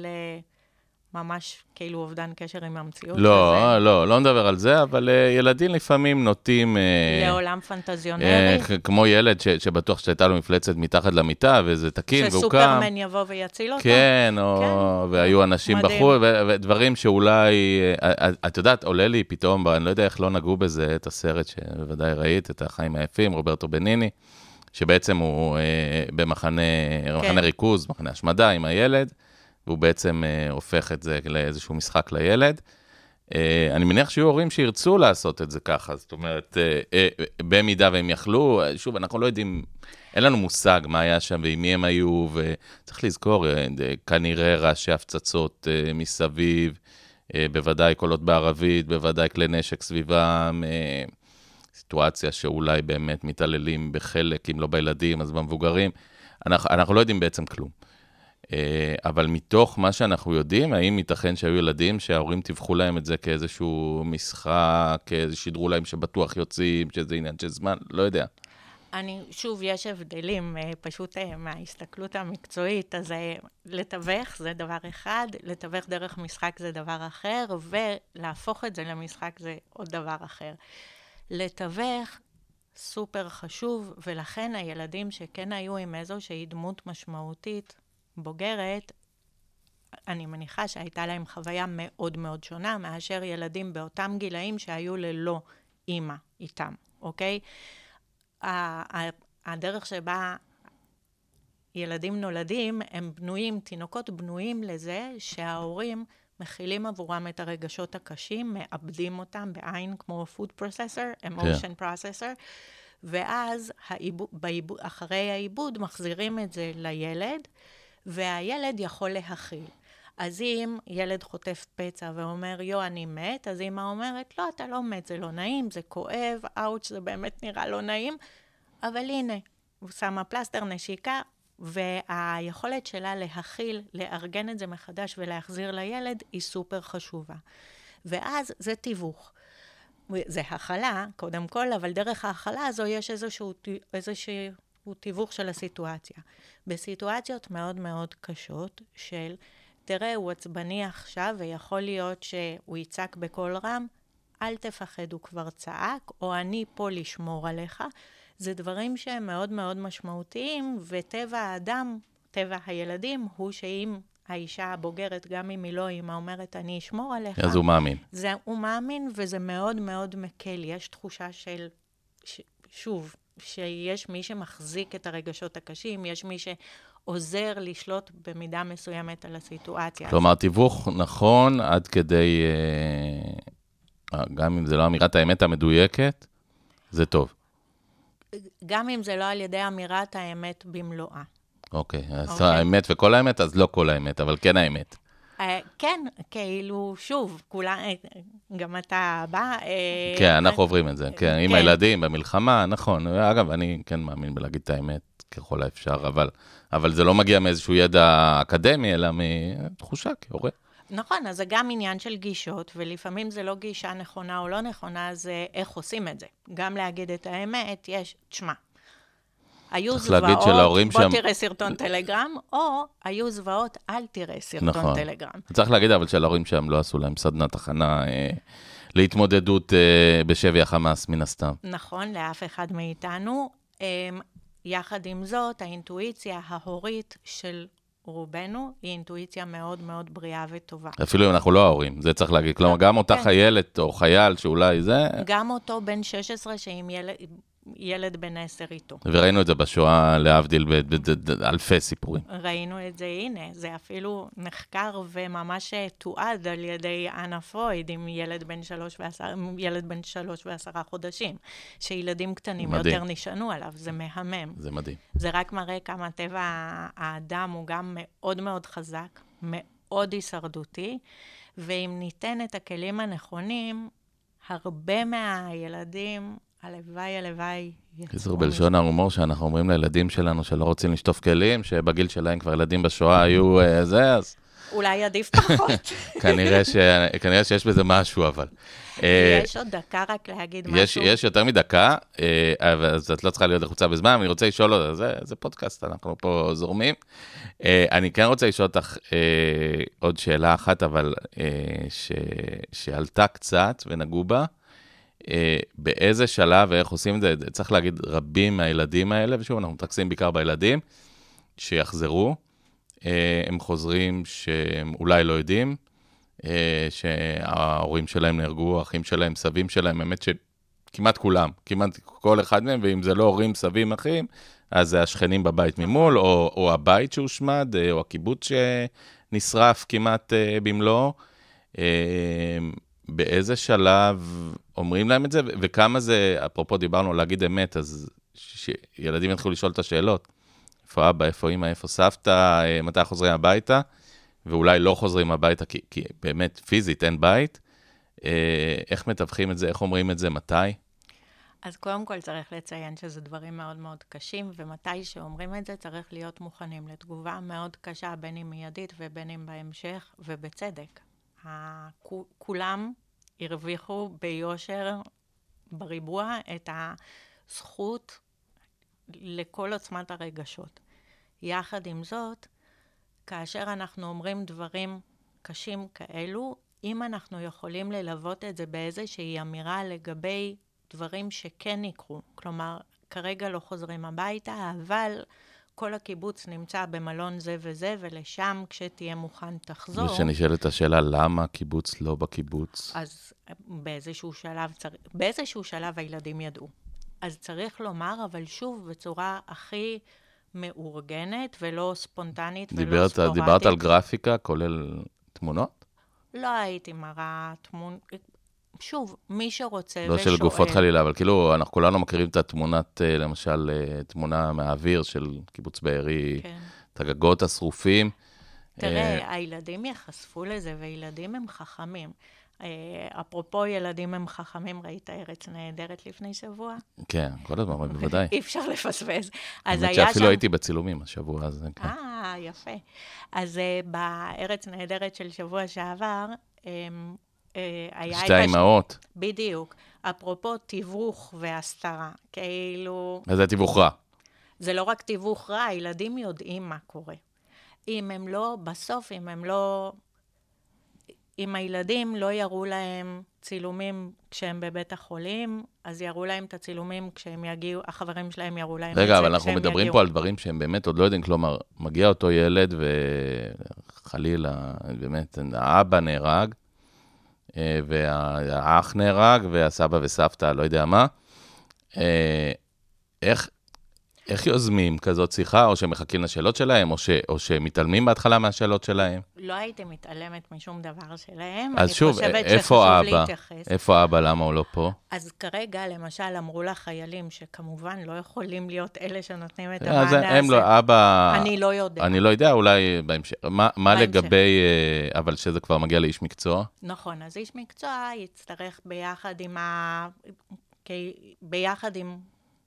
[SPEAKER 5] לממש כאילו אובדן קשר עם המציאות?
[SPEAKER 4] לא,
[SPEAKER 5] הזה,
[SPEAKER 4] לא, לא נדבר על זה, אבל uh, ילדים לפעמים נוטים... Uh,
[SPEAKER 5] לעולם פנטזיונרי?
[SPEAKER 4] uh, כמו ילד ש, שבטוח שהייתה לו מפלצת מתחת למיטה, וזה תקין, והוא קם.
[SPEAKER 5] שסופרמן יבוא ויציל אותו?
[SPEAKER 4] כן, או...
[SPEAKER 5] כן.
[SPEAKER 4] והיו אנשים
[SPEAKER 5] מדהים.
[SPEAKER 4] בחוץ, ו- ודברים שאולי... uh, את יודעת, עולה לי פתאום, אני לא יודע איך לא נגעו בזה, את הסרט שבוודאי ראית, את החיים היפים, רוברטו בניני. שבעצם הוא אה, במחנה כן. ריכוז, מחנה השמדה עם הילד, והוא בעצם אה, הופך את זה לאיזשהו משחק לילד. אה, אני מניח שיהיו הורים שירצו לעשות את זה ככה, זאת אומרת, אה, במידה והם יכלו, שוב, אנחנו לא יודעים, אין לנו מושג מה היה שם ועם מי הם היו, וצריך לזכור, אה, כנראה רעשי הפצצות מסביב, בוודאי קולות בערבית, בוודאי כלי נשק סביבם. סיטואציה שאולי באמת מתעללים בחלק, אם לא בילדים, אז במבוגרים. אנחנו, אנחנו לא יודעים בעצם כלום. אה, אבל מתוך מה שאנחנו יודעים, האם ייתכן שהיו ילדים שההורים טיווחו להם את זה כאיזשהו משחק, שידרו להם שבטוח יוצאים, שזה עניין של זמן, לא יודע.
[SPEAKER 5] אני, שוב, יש הבדלים, אה, פשוט אה, מההסתכלות המקצועית, אז לתווך זה דבר אחד, לתווך דרך משחק זה דבר אחר, ולהפוך את זה למשחק זה עוד דבר אחר. לתווך סופר חשוב, ולכן הילדים שכן היו עם איזושהי דמות משמעותית בוגרת, אני מניחה שהייתה להם חוויה מאוד מאוד שונה מאשר ילדים באותם גילאים שהיו ללא אימא איתם, אוקיי? הדרך שבה ילדים נולדים, הם בנויים, תינוקות בנויים לזה שההורים מכילים עבורם את הרגשות הקשים, מאבדים אותם בעין כמו food processor, emotion yeah. processor, ואז בעיבוד, אחרי העיבוד מחזירים את זה לילד, והילד יכול להכיל. אז אם ילד חוטף פצע ואומר, יו, אני מת, אז אמא אומרת, לא, אתה לא מת, זה לא נעים, זה כואב, אאוץ', זה באמת נראה לא נעים, אבל הנה, הוא שמה פלסטר, נשיקה, והיכולת שלה להכיל, לארגן את זה מחדש ולהחזיר לילד היא סופר חשובה. ואז זה תיווך. זה הכלה, קודם כל, אבל דרך ההכלה הזו יש איזשהו, איזשהו תיווך של הסיטואציה. בסיטואציות מאוד מאוד קשות של, תראה, הוא עצבני עכשיו, ויכול להיות שהוא יצעק בקול רם, אל תפחד, הוא כבר צעק, או אני פה לשמור עליך. זה דברים שהם מאוד מאוד משמעותיים, וטבע האדם, טבע הילדים, הוא שאם האישה הבוגרת, גם אם היא לא אימא, אומרת, אני אשמור עליך.
[SPEAKER 4] אז הוא מאמין.
[SPEAKER 5] זה, הוא מאמין, וזה מאוד מאוד מקל. יש תחושה של, ש, שוב, שיש מי שמחזיק את הרגשות הקשים, יש מי שעוזר לשלוט במידה מסוימת על הסיטואציה.
[SPEAKER 4] כלומר, תיווך נכון עד כדי, אה, גם אם זה לא אמירת האמת המדויקת, זה טוב.
[SPEAKER 5] גם אם זה לא על ידי אמירת האמת במלואה.
[SPEAKER 4] אוקיי, אז אוקיי. האמת וכל האמת, אז לא כל האמת, אבל כן האמת.
[SPEAKER 5] אה, כן, כאילו, שוב, כולה, אה, גם אתה בא... אה,
[SPEAKER 4] כן, אנחנו עוברים את זה, כן, עם הילדים, במלחמה, נכון. אגב, אני כן מאמין בלהגיד את האמת ככל האפשר, אבל זה לא מגיע מאיזשהו ידע אקדמי, אלא מתחושה כהורה.
[SPEAKER 5] נכון, אז זה גם עניין של גישות, ולפעמים זה לא גישה נכונה או לא נכונה, זה איך עושים את זה. גם להגיד את האמת, יש, תשמע, היו זוועות, בוא שם... תראה סרטון טלגרם, או היו זוועות, אל תראה סרטון נכון. טלגרם.
[SPEAKER 4] צריך להגיד אבל שלהורים שם לא עשו להם סדנת הכנה אה, להתמודדות אה, בשבי החמאס, מן הסתם.
[SPEAKER 5] נכון, לאף אחד מאיתנו. אה, יחד עם זאת, האינטואיציה ההורית של רובנו היא אינטואיציה מאוד מאוד בריאה וטובה.
[SPEAKER 4] אפילו אם אנחנו לא ההורים, זה צריך להגיד. כלומר, גם אותה כן. חיילת או חייל שאולי זה...
[SPEAKER 5] גם אותו בן 16 שעם ילד... ילד בן עשר איתו.
[SPEAKER 4] וראינו את זה בשואה, להבדיל, באלפי סיפורים.
[SPEAKER 5] ראינו את זה, הנה, זה אפילו נחקר וממש תועד על ידי אנה פרויד עם ילד בן שלוש, ועשר, ילד בן שלוש ועשרה חודשים, שילדים קטנים מדהים. יותר נשענו עליו, זה מהמם.
[SPEAKER 4] זה מדהים.
[SPEAKER 5] זה רק מראה כמה טבע האדם הוא גם מאוד מאוד חזק, מאוד הישרדותי, ואם ניתן את הכלים הנכונים, הרבה מהילדים הלוואי, הלוואי.
[SPEAKER 4] קיצור, בלשון ההומור שאנחנו אומרים לילדים שלנו שלא רוצים לשטוף כלים, שבגיל שלהם כבר ילדים בשואה היו אה, זה, אז
[SPEAKER 5] אולי עדיף פחות.
[SPEAKER 4] כנראה, ש... כנראה שיש בזה משהו, אבל. אה,
[SPEAKER 5] יש עוד דקה רק להגיד
[SPEAKER 4] יש,
[SPEAKER 5] משהו.
[SPEAKER 4] יש יותר מדקה, אה, אז את לא צריכה להיות לחוצה בזמן, אני רוצה לשאול אותך, זה, זה פודקאסט, אנחנו פה זורמים. אני כן רוצה לשאול אותך עוד שאלה אחת, אבל ש, שעלתה קצת ונגעו בה. אה, באיזה שלב ואיך עושים את זה, צריך להגיד, רבים מהילדים האלה, ושוב, אנחנו מתרכזים בעיקר בילדים, שיחזרו, אה, הם חוזרים שהם אולי לא יודעים, אה, שההורים שלהם נהרגו, האחים שלהם, סבים שלהם, האמת שכמעט כולם, כמעט כל אחד מהם, ואם זה לא הורים, סבים, אחים, אז זה השכנים בבית ממול, או, או הבית שהושמד, או הקיבוץ שנשרף כמעט במלואו. באיזה שלב אומרים להם את זה, וכמה זה, אפרופו דיברנו להגיד אמת, אז שילדים יתחילו לשאול את השאלות. איפה אבא, איפה אמא, איפה סבתא, אה, מתי חוזרים הביתה, ואולי לא חוזרים הביתה, כי, כי באמת, פיזית אין בית. אה, איך מתווכים את זה, איך אומרים את זה, מתי?
[SPEAKER 5] אז קודם כל צריך לציין שזה דברים מאוד מאוד קשים, ומתי שאומרים את זה צריך להיות מוכנים לתגובה מאוד קשה, בין אם מיידית ובין אם בהמשך, ובצדק. כולם הרוויחו ביושר בריבוע את הזכות לכל עוצמת הרגשות. יחד עם זאת, כאשר אנחנו אומרים דברים קשים כאלו, אם אנחנו יכולים ללוות את זה באיזושהי אמירה לגבי דברים שכן יקרו, כלומר, כרגע לא חוזרים הביתה, אבל כל הקיבוץ נמצא במלון זה וזה, ולשם כשתהיה מוכן תחזור.
[SPEAKER 4] ושנשאלת השאלה, למה קיבוץ לא בקיבוץ?
[SPEAKER 5] אז באיזשהו שלב, צר... באיזשהו שלב הילדים ידעו. אז צריך לומר, אבל שוב, בצורה הכי מאורגנת ולא ספונטנית ולא
[SPEAKER 4] דיברת,
[SPEAKER 5] ספורדית.
[SPEAKER 4] דיברת על גרפיקה, כולל תמונות?
[SPEAKER 5] לא הייתי מראה תמון... שוב, מי שרוצה
[SPEAKER 4] לא
[SPEAKER 5] ושואל...
[SPEAKER 4] של גופות חלילה, אבל כאילו, אנחנו כולנו מכירים את התמונת, אה, למשל, אה, תמונה מהאוויר של קיבוץ בארי,
[SPEAKER 5] כן.
[SPEAKER 4] את הגגות השרופים. אה,
[SPEAKER 5] תראה, הילדים ייחשפו לזה, וילדים הם חכמים. אה, אפרופו ילדים הם חכמים, ראית ארץ נהדרת לפני שבוע?
[SPEAKER 4] כן, כל הזמן, בוודאי.
[SPEAKER 5] אי אפשר לפספס. אז היה
[SPEAKER 4] שאפילו
[SPEAKER 5] שם...
[SPEAKER 4] הייתי בצילומים השבוע הזה. כן.
[SPEAKER 5] אה, יפה. אז בארץ נהדרת של שבוע שעבר, uh, היה
[SPEAKER 4] שתי האימהות,
[SPEAKER 5] בדיוק. אפרופו תיווך והסתרה, כאילו,
[SPEAKER 4] אז זה תיווך רע.
[SPEAKER 5] זה לא רק תיווך רע, הילדים יודעים מה קורה. אם הם לא, בסוף, אם הם לא... אם הילדים לא יראו להם צילומים כשהם בבית החולים, אז יראו להם את הצילומים כשהם יגיעו, החברים שלהם יראו להם את זה
[SPEAKER 4] רגע, אבל אנחנו
[SPEAKER 5] כשהם
[SPEAKER 4] מדברים
[SPEAKER 5] יגיעו.
[SPEAKER 4] פה על דברים שהם באמת עוד לא יודעים, כלומר, מגיע אותו ילד וחלילה, באמת, האבא נהרג, אה, והאח נהרג, והסבא וסבתא, לא יודע מה. אה, איך, איך יוזמים כזאת שיחה, או שמחכים לשאלות שלהם, או, ש, או שמתעלמים בהתחלה מהשאלות שלהם?
[SPEAKER 5] לא הייתי מתעלמת משום דבר שלהם.
[SPEAKER 4] אז שוב, איפה האבא?
[SPEAKER 5] להתייחס.
[SPEAKER 4] איפה אבא, למה הוא לא פה?
[SPEAKER 5] אז כרגע, למשל, אמרו לחיילים, שכמובן לא יכולים להיות אלה שנותנים את
[SPEAKER 4] אז
[SPEAKER 5] המענה
[SPEAKER 4] הם
[SPEAKER 5] הזה.
[SPEAKER 4] לא, אבא...
[SPEAKER 5] אני לא יודע.
[SPEAKER 4] אני לא יודע, אולי בהמשך. מה, מה
[SPEAKER 5] בהמשך.
[SPEAKER 4] לגבי, אה, אבל שזה כבר מגיע לאיש מקצוע?
[SPEAKER 5] נכון, אז איש מקצוע יצטרך ביחד עם ה... ביחד עם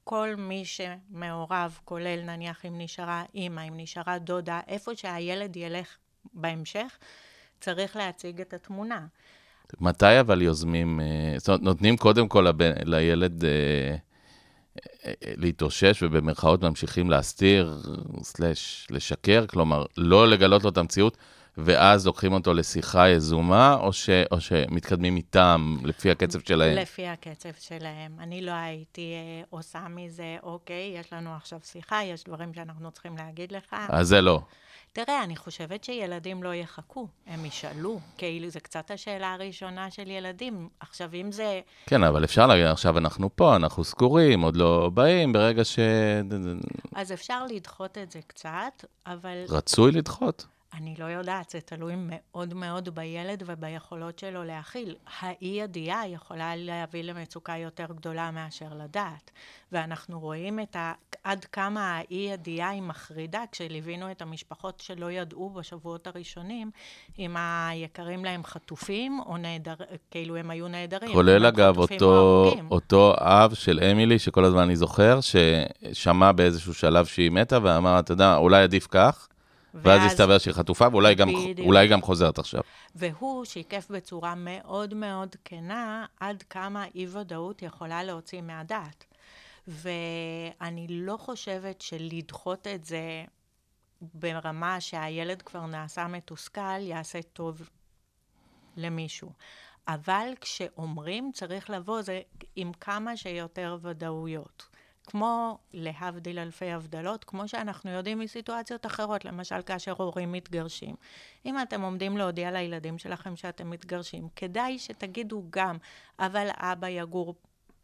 [SPEAKER 5] כל מי שמעורב, כולל נניח אם נשארה אימא, אם נשארה דודה, איפה שהילד ילך בהמשך, צריך להציג את התמונה.
[SPEAKER 4] מתי אבל יוזמים, אה, זאת אומרת, נותנים קודם כל לבן, לילד אה, אה, אה, להתאושש, ובמרכאות ממשיכים להסתיר, סלש, לשקר, כלומר, לא לגלות לו את המציאות, ואז לוקחים אותו לשיחה יזומה, או, ש, או שמתקדמים איתם לפי הקצב שלהם?
[SPEAKER 5] לפי הקצב שלהם. אני לא הייתי אה, עושה מזה, אוקיי, יש לנו עכשיו שיחה, יש דברים שאנחנו צריכים להגיד לך.
[SPEAKER 4] אז זה לא.
[SPEAKER 5] תראה, אני חושבת שילדים לא יחכו, הם ישאלו. כאילו, זו קצת השאלה הראשונה של ילדים. עכשיו, אם זה...
[SPEAKER 4] כן, אבל אפשר להגיד, עכשיו אנחנו פה, אנחנו סגורים, עוד לא באים, ברגע ש...
[SPEAKER 5] אז אפשר לדחות את זה קצת, אבל
[SPEAKER 4] רצוי לדחות.
[SPEAKER 5] אני לא יודעת, זה תלוי מאוד מאוד בילד וביכולות שלו להכיל. האי-ידיעה יכולה להביא למצוקה יותר גדולה מאשר לדעת. ואנחנו רואים את ה... עד כמה האי-ידיעה היא מחרידה, כשליווינו את המשפחות שלא ידעו בשבועות הראשונים, אם היקרים להם חטופים, או נעדר... כאילו הם היו נעדרים.
[SPEAKER 4] כולל אגב אותו, אותו אב של אמילי, שכל הזמן אני זוכר, ששמע באיזשהו שלב שהיא מתה, ואמר, אתה יודע, אולי עדיף כך. ואז הסתבר שהיא חטופה, ואולי גם, גם חוזרת עכשיו.
[SPEAKER 5] והוא שיקף בצורה מאוד מאוד כנה עד כמה אי-ודאות יכולה להוציא מהדעת. ואני לא חושבת שלדחות את זה ברמה שהילד כבר נעשה מתוסכל, יעשה טוב למישהו. אבל כשאומרים, צריך לבוא זה עם כמה שיותר ודאויות. כמו להבדיל אלפי הבדלות, כמו שאנחנו יודעים מסיטואציות אחרות, למשל כאשר הורים מתגרשים. אם אתם עומדים להודיע לילדים שלכם שאתם מתגרשים, כדאי שתגידו גם, אבל אבא יגור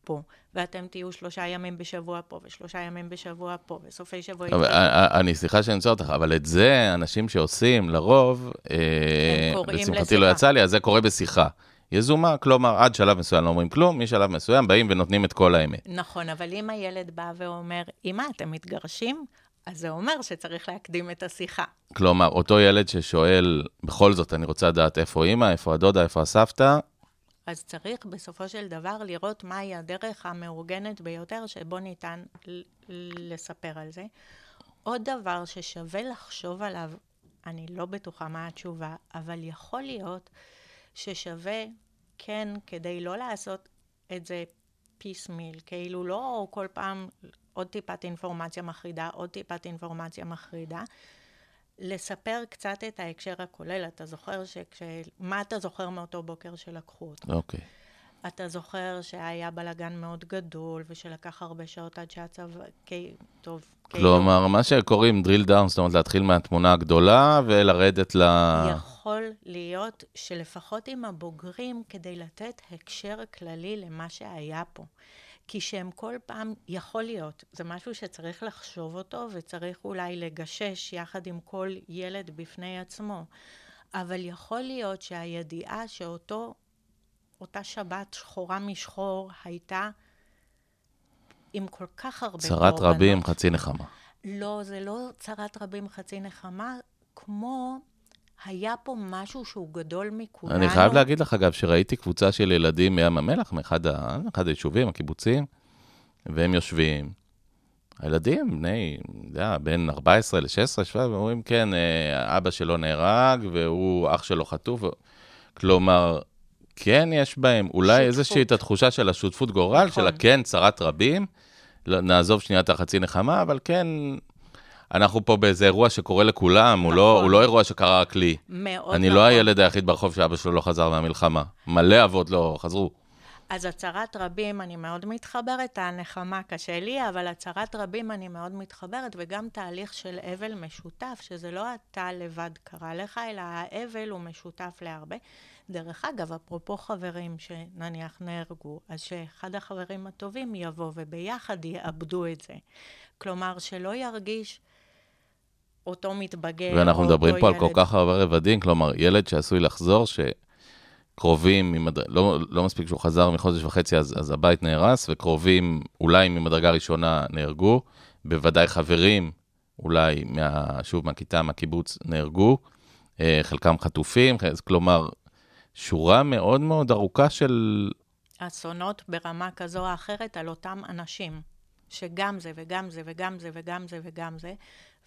[SPEAKER 5] פה, ואתם תהיו שלושה ימים בשבוע פה, ושלושה ימים בשבוע פה, וסופי שבוע...
[SPEAKER 4] אבל, אני, סליחה שאני אמצא אותך, אבל את זה אנשים שעושים, לרוב,
[SPEAKER 5] אה, לשמחתי
[SPEAKER 4] לא יצא לי, אז זה קורה בשיחה. יזומה, כלומר, עד שלב מסוים לא אומרים כלום, משלב מסוים באים ונותנים את כל האמת.
[SPEAKER 5] נכון, אבל אם הילד בא ואומר, אמא, אתם מתגרשים? אז זה אומר שצריך להקדים את השיחה.
[SPEAKER 4] כלומר, אותו ילד ששואל, בכל זאת, אני רוצה לדעת איפה אימא, איפה הדודה, איפה הסבתא,
[SPEAKER 5] אז צריך בסופו של דבר לראות מהי הדרך המאורגנת ביותר שבו ניתן לספר על זה. עוד דבר ששווה לחשוב עליו, אני לא בטוחה מה התשובה, אבל יכול להיות ששווה כן, כדי לא לעשות את זה פיסמיל, כאילו לא כל פעם עוד טיפת אינפורמציה מחרידה, עוד טיפת אינפורמציה מחרידה, לספר קצת את ההקשר הכולל. אתה זוכר שכש... מה אתה זוכר מאותו בוקר שלקחו אותו?
[SPEAKER 4] אוקיי. Okay.
[SPEAKER 5] אתה זוכר שהיה בלאגן מאוד גדול, ושלקח הרבה שעות עד שהצבא... טוב,
[SPEAKER 4] כלומר, כאילו... מה שקוראים drill down, זאת אומרת, להתחיל מהתמונה הגדולה ולרדת ל...
[SPEAKER 5] יכול להיות שלפחות עם הבוגרים, כדי לתת הקשר כללי למה שהיה פה. כי שהם כל פעם, יכול להיות, זה משהו שצריך לחשוב אותו וצריך אולי לגשש יחד עם כל ילד בפני עצמו. אבל יכול להיות שהידיעה שאותו, אותה שבת שחורה משחור הייתה עם כל כך הרבה
[SPEAKER 4] צרת. רבים, חצי נחמה.
[SPEAKER 5] לא, זה לא צרת רבים, חצי נחמה, כמו היה פה משהו שהוא גדול מכולנו.
[SPEAKER 4] אני חייב להגיד לך, אגב, שראיתי קבוצה של ילדים מים המלח, מאחד היישובים, הקיבוצים, והם יושבים. הילדים, בני, יודע, בין 14 ל-16, 17, ואומרים, כן, אה, אבא שלו נהרג, והוא, אח שלו חטוף. כלומר, כן יש בהם אולי שותפות. איזושהי את התחושה של השותפות גורל, נכון. של הכן, צרת רבים. לא, נעזוב שנייה את החצי נחמה, אבל כן, אנחנו פה באיזה אירוע שקורה לכולם, נכון. הוא, לא, נכון. הוא לא אירוע שקרה רק לי.
[SPEAKER 5] מאוד
[SPEAKER 4] אני לא נכון. לא הילד היחיד ברחוב שאבא שלו לא חזר מהמלחמה. מלא אבות לא חזרו.
[SPEAKER 5] אז הצהרת רבים אני מאוד מתחברת, הנחמה קשה לי, אבל הצהרת רבים אני מאוד מתחברת, וגם תהליך של אבל משותף, שזה לא אתה לבד קרה לך, אלא האבל הוא משותף להרבה. דרך אגב, אפרופו חברים שנניח נהרגו, אז שאחד החברים הטובים יבוא וביחד יאבדו את זה. כלומר, שלא ירגיש אותו מתבגר,
[SPEAKER 4] ואנחנו מדברים פה ילד. על כל כך הרבה רבדים, כלומר, ילד שעשוי לחזור, שקרובים, ממד... לא, לא מספיק שהוא חזר מחודש וחצי, אז, אז הבית נהרס, וקרובים, אולי ממדרגה ראשונה, נהרגו, בוודאי חברים, אולי, מה, שוב, מהכיתה, מהקיבוץ, נהרגו, אה, חלקם חטופים, כלומר, שורה מאוד מאוד ארוכה של...
[SPEAKER 5] אסונות ברמה כזו או אחרת על אותם אנשים, שגם זה וגם זה וגם זה וגם זה וגם זה,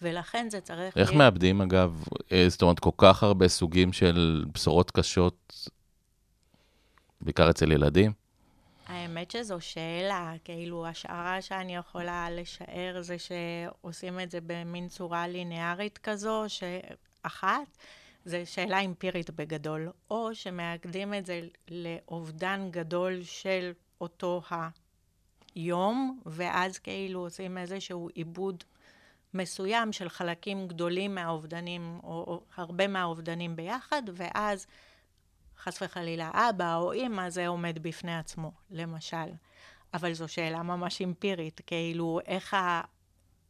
[SPEAKER 5] ולכן זה צריך...
[SPEAKER 4] איך להיות... מאבדים, אגב, אה, זאת אומרת, כל כך הרבה סוגים של בשורות קשות, בעיקר אצל ילדים?
[SPEAKER 5] האמת שזו שאלה, כאילו, השערה שאני יכולה לשער זה שעושים את זה במין צורה ליניארית כזו, שאחת, זו שאלה אמפירית בגדול, או שמאגדים את זה לאובדן גדול של אותו היום, ואז כאילו עושים איזשהו עיבוד מסוים של חלקים גדולים מהאובדנים, או, או הרבה מהאובדנים ביחד, ואז חס וחלילה אבא או אימא זה עומד בפני עצמו, למשל. אבל זו שאלה ממש אמפירית, כאילו איך, ה,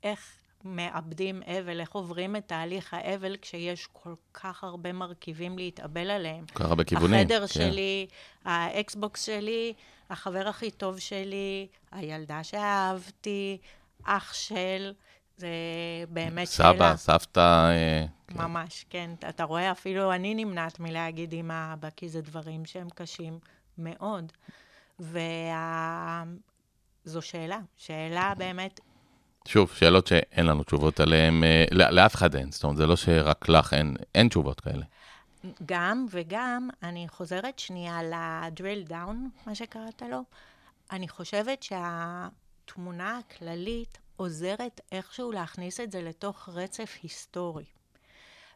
[SPEAKER 5] איך מאבדים אבל, איך עוברים את תהליך האבל כשיש כל כך הרבה מרכיבים להתאבל עליהם.
[SPEAKER 4] כל כך הרבה כיוונים.
[SPEAKER 5] החדר
[SPEAKER 4] כן.
[SPEAKER 5] שלי, האקסבוקס שלי, החבר הכי טוב שלי, הילדה שאהבתי, אח של, זה באמת שאלה.
[SPEAKER 4] סבא, סבתא, אה, כן.
[SPEAKER 5] ממש, כן. אתה רואה, אפילו אני נמנעת מלהגיד עם האבא, כי זה דברים שהם קשים מאוד. וה... זו שאלה, שאלה באמת,
[SPEAKER 4] שוב, שאלות שאין לנו תשובות עליהן, אה, לא- לאף אחד אין, זאת אומרת, זה לא שרק לך אין, אין תשובות כאלה.
[SPEAKER 5] גם וגם, אני חוזרת שנייה ל-drill down, מה שקראת לו. אני חושבת שהתמונה הכללית עוזרת איכשהו להכניס את זה לתוך רצף היסטורי.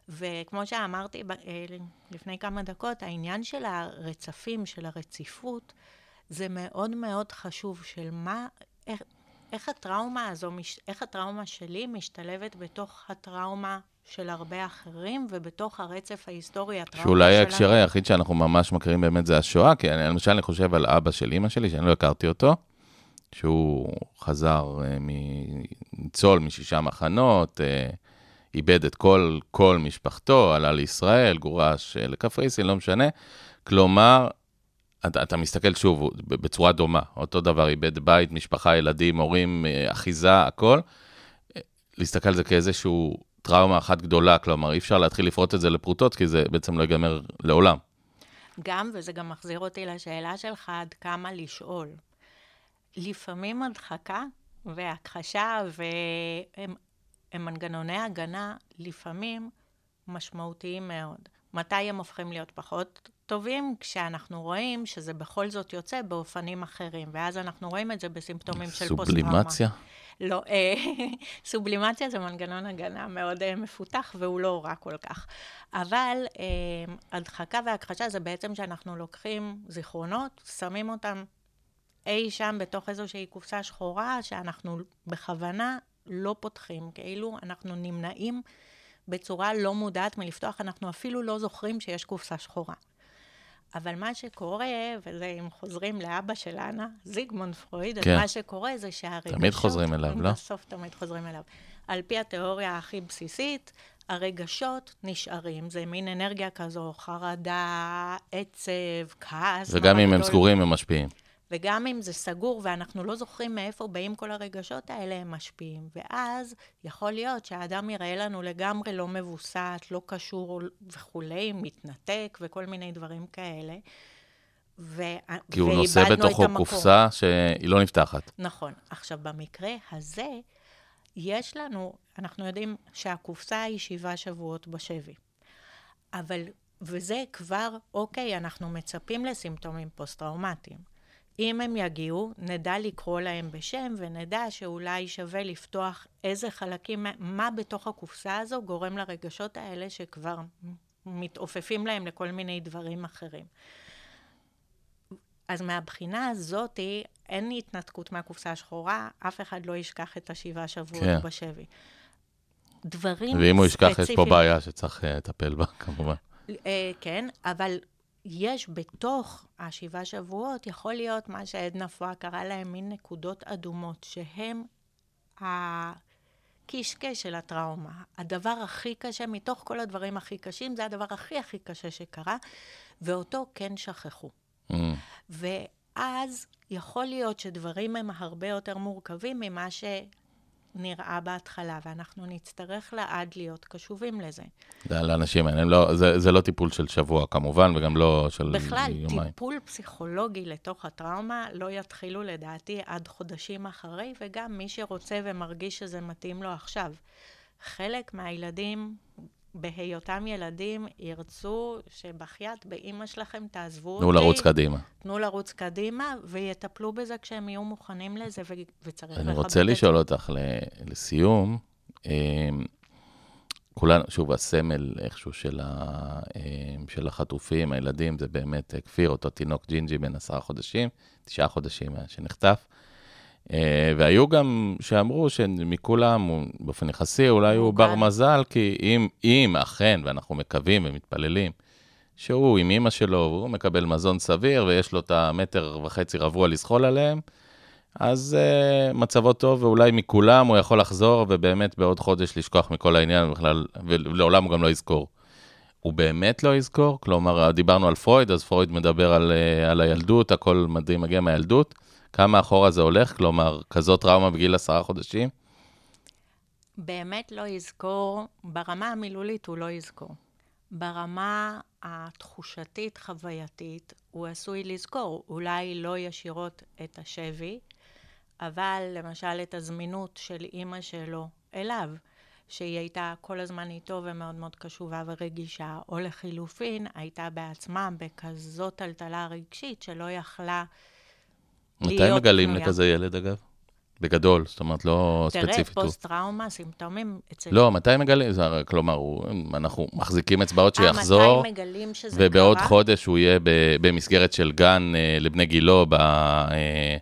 [SPEAKER 5] וכמו שאמרתי ב- אה, לפני כמה דקות, העניין של הרצפים, של הרציפות, זה מאוד מאוד חשוב, של מה, איך, איך הטראומה הזו, איך הטראומה שלי משתלבת בתוך הטראומה של הרבה אחרים, ובתוך הרצף ההיסטורי, הטראומה
[SPEAKER 4] שאולי
[SPEAKER 5] שלנו.
[SPEAKER 4] ההקשר היחיד שאנחנו ממש מכירים באמת זה השואה, כי אני, למשל אני חושב על אבא של אימא שלי, שאני לא הכרתי אותו, שהוא חזר אה, מניצול משישה מחנות, אה, איבד את כל, כל משפחתו, עלה לישראל, גורש אה, לקפריסין, לא משנה. כלומר, אתה, אתה מסתכל שוב, בצורה דומה, אותו דבר, איבד בית, משפחה, ילדים, הורים, אחיזה, הכל. להסתכל על זה כאיזשהו טראומה אחת גדולה, כלומר, אי אפשר להתחיל לפרוט את זה לפרוטות, כי זה בעצם לא ייגמר לעולם.
[SPEAKER 5] גם, וזה גם מחזיר אותי לשאלה שלך, עד כמה לשאול. לפעמים הדחקה והכחשה והם הם מנגנוני הגנה לפעמים משמעותיים מאוד. מתי הם הופכים להיות פחות טובים? כשאנחנו רואים שזה בכל זאת יוצא באופנים אחרים, ואז אנחנו רואים את זה בסימפטומים של פוסט-טראומה.
[SPEAKER 4] סובלימציה?
[SPEAKER 5] לא, אה, סובלימציה זה מנגנון הגנה מאוד אה, מפותח, והוא לא רע כל כך. אבל אה, הדחקה והכחשה זה בעצם שאנחנו לוקחים זיכרונות, שמים אותם אי שם בתוך איזושהי קופסה שחורה, שאנחנו בכוונה לא פותחים, כאילו אנחנו נמנעים בצורה לא מודעת מלפתוח, אנחנו אפילו לא זוכרים שיש קופסה שחורה. אבל מה שקורה, וזה אם חוזרים לאבא של אנה, זיגמונד פרויד,
[SPEAKER 4] כן.
[SPEAKER 5] אז מה שקורה זה שהרגשות...
[SPEAKER 4] תמיד חוזרים אליו, לא?
[SPEAKER 5] בסוף תמיד חוזרים אליו. על פי התיאוריה הכי בסיסית, הרגשות נשארים, זה מין אנרגיה כזו, חרדה, עצב, כעס.
[SPEAKER 4] וגם אם הם. סגורים, הם משפיעים.
[SPEAKER 5] וגם אם זה סגור ואנחנו לא זוכרים מאיפה באים כל הרגשות האלה, הם משפיעים. ואז יכול להיות שהאדם יראה לנו לגמרי לא מבוסת, לא קשור וכולי, מתנתק וכל מיני דברים כאלה. ו...
[SPEAKER 4] כי הוא נושא בתוכו. קופסה שהיא לא נפתחת.
[SPEAKER 5] נכון. עכשיו, במקרה הזה, יש לנו, אנחנו יודעים שהקופסה היא שבעה שבועות בשבי. אבל, וזה כבר, אוקיי, אנחנו מצפים לסימפטומים פוסט-טראומטיים. אם הם יגיעו, נדע לקרוא להם בשם, ונדע שאולי שווה לפתוח איזה חלקים, מה בתוך הקופסה הזו גורם לרגשות האלה שכבר מתעופפים להם לכל מיני דברים אחרים. אז מהבחינה הזאתי, אין התנתקות מהקופסה השחורה, אף אחד לא ישכח את השבעה שבועות
[SPEAKER 4] כן.
[SPEAKER 5] בשבי. דברים
[SPEAKER 4] ואם הוא ישכח, יש פה
[SPEAKER 5] ספציפיים-
[SPEAKER 4] בעיה שצריך אה, לטפל בה, כמובן.
[SPEAKER 5] אה, כן, אבל יש בתוך השבעה שבועות, יכול להיות מה שעדנה פואה קרא להם מין נקודות אדומות, שהם הקישקע של הטראומה. הדבר הכי קשה, מתוך כל הדברים הכי קשים, זה הדבר הכי הכי קשה שקרה, ואותו כן שכחו.
[SPEAKER 4] Mm.
[SPEAKER 5] ואז יכול להיות שדברים הם הרבה יותר מורכבים ממה שנראה בהתחלה, ואנחנו נצטרך לעד להיות קשובים לזה.
[SPEAKER 4] זה על האנשים האלה, לא, זה, זה לא טיפול של שבוע כמובן, וגם לא של
[SPEAKER 5] בכלל,
[SPEAKER 4] יומיים.
[SPEAKER 5] טיפול פסיכולוגי לתוך הטראומה לא יתחילו לדעתי עד חודשים אחרי, וגם מי שרוצה ומרגיש שזה מתאים לו עכשיו. חלק מהילדים, בהיותם ילדים, ירצו שבחייאת באימא שלכם תעזבו אותי.
[SPEAKER 4] תנו לרוץ קדימה.
[SPEAKER 5] תנו לרוץ קדימה, ויטפלו בזה כשהם יהיו מוכנים לזה, ו- וצריך לכבד
[SPEAKER 4] אני
[SPEAKER 5] את
[SPEAKER 4] רוצה
[SPEAKER 5] זה.
[SPEAKER 4] לשאול אותך לסיום, אה, כולנו, שוב, הסמל איכשהו של, ה, אה, של החטופים, הילדים, זה באמת אה, כפיר, אותו תינוק ג'ינג'י בן עשרה חודשים, תשעה חודשים היה שנחטף. אה, והיו גם שאמרו שמכולם, הוא באופן יחסי, אולי הוא. בר מזל, כי אם, אם אכן, ואנחנו מקווים ומתפללים, שהוא עם אימא שלו, והוא מקבל מזון סביר, ויש לו את המטר וחצי רבוע לזחול עליהם, אז uh, מצבו טוב, ואולי מכולם הוא יכול לחזור, ובאמת בעוד חודש לשכוח מכל העניין בכלל, ולעולם הוא גם לא יזכור. הוא באמת לא יזכור? כלומר, דיברנו על פרויד, אז פרויד מדבר על, uh, על הילדות, הכל מדהים מגיע מהילדות. כמה אחורה זה הולך? כלומר, כזאת טראומה בגיל עשרה חודשים?
[SPEAKER 5] באמת לא יזכור, ברמה המילולית הוא לא יזכור. ברמה התחושתית, חווייתית, הוא עשוי לזכור, אולי לא ישירות את השבי, אבל למשל את הזמינות של אימא שלו אליו, שהיא הייתה כל הזמן איתו ומאוד מאוד קשובה ורגישה, או לחילופין, הייתה בעצמה בכזאת טלטלה רגשית שלא יכלה
[SPEAKER 4] מתי מגלים לכזה ילד, אגב? בגדול, זאת אומרת, לא
[SPEAKER 5] תראה,
[SPEAKER 4] ספציפית. הוא.
[SPEAKER 5] פוסט-טראומה, סימפטומים אצל...
[SPEAKER 4] לא, מתי מגלים? זה, כלומר, הוא, אנחנו מחזיקים אצבעות
[SPEAKER 5] אה,
[SPEAKER 4] שיחזור,
[SPEAKER 5] מתי מגלים שזה
[SPEAKER 4] ובעוד
[SPEAKER 5] קרה?
[SPEAKER 4] חודש הוא יהיה ב- במסגרת של גן אה, לבני גילו, ב, אה,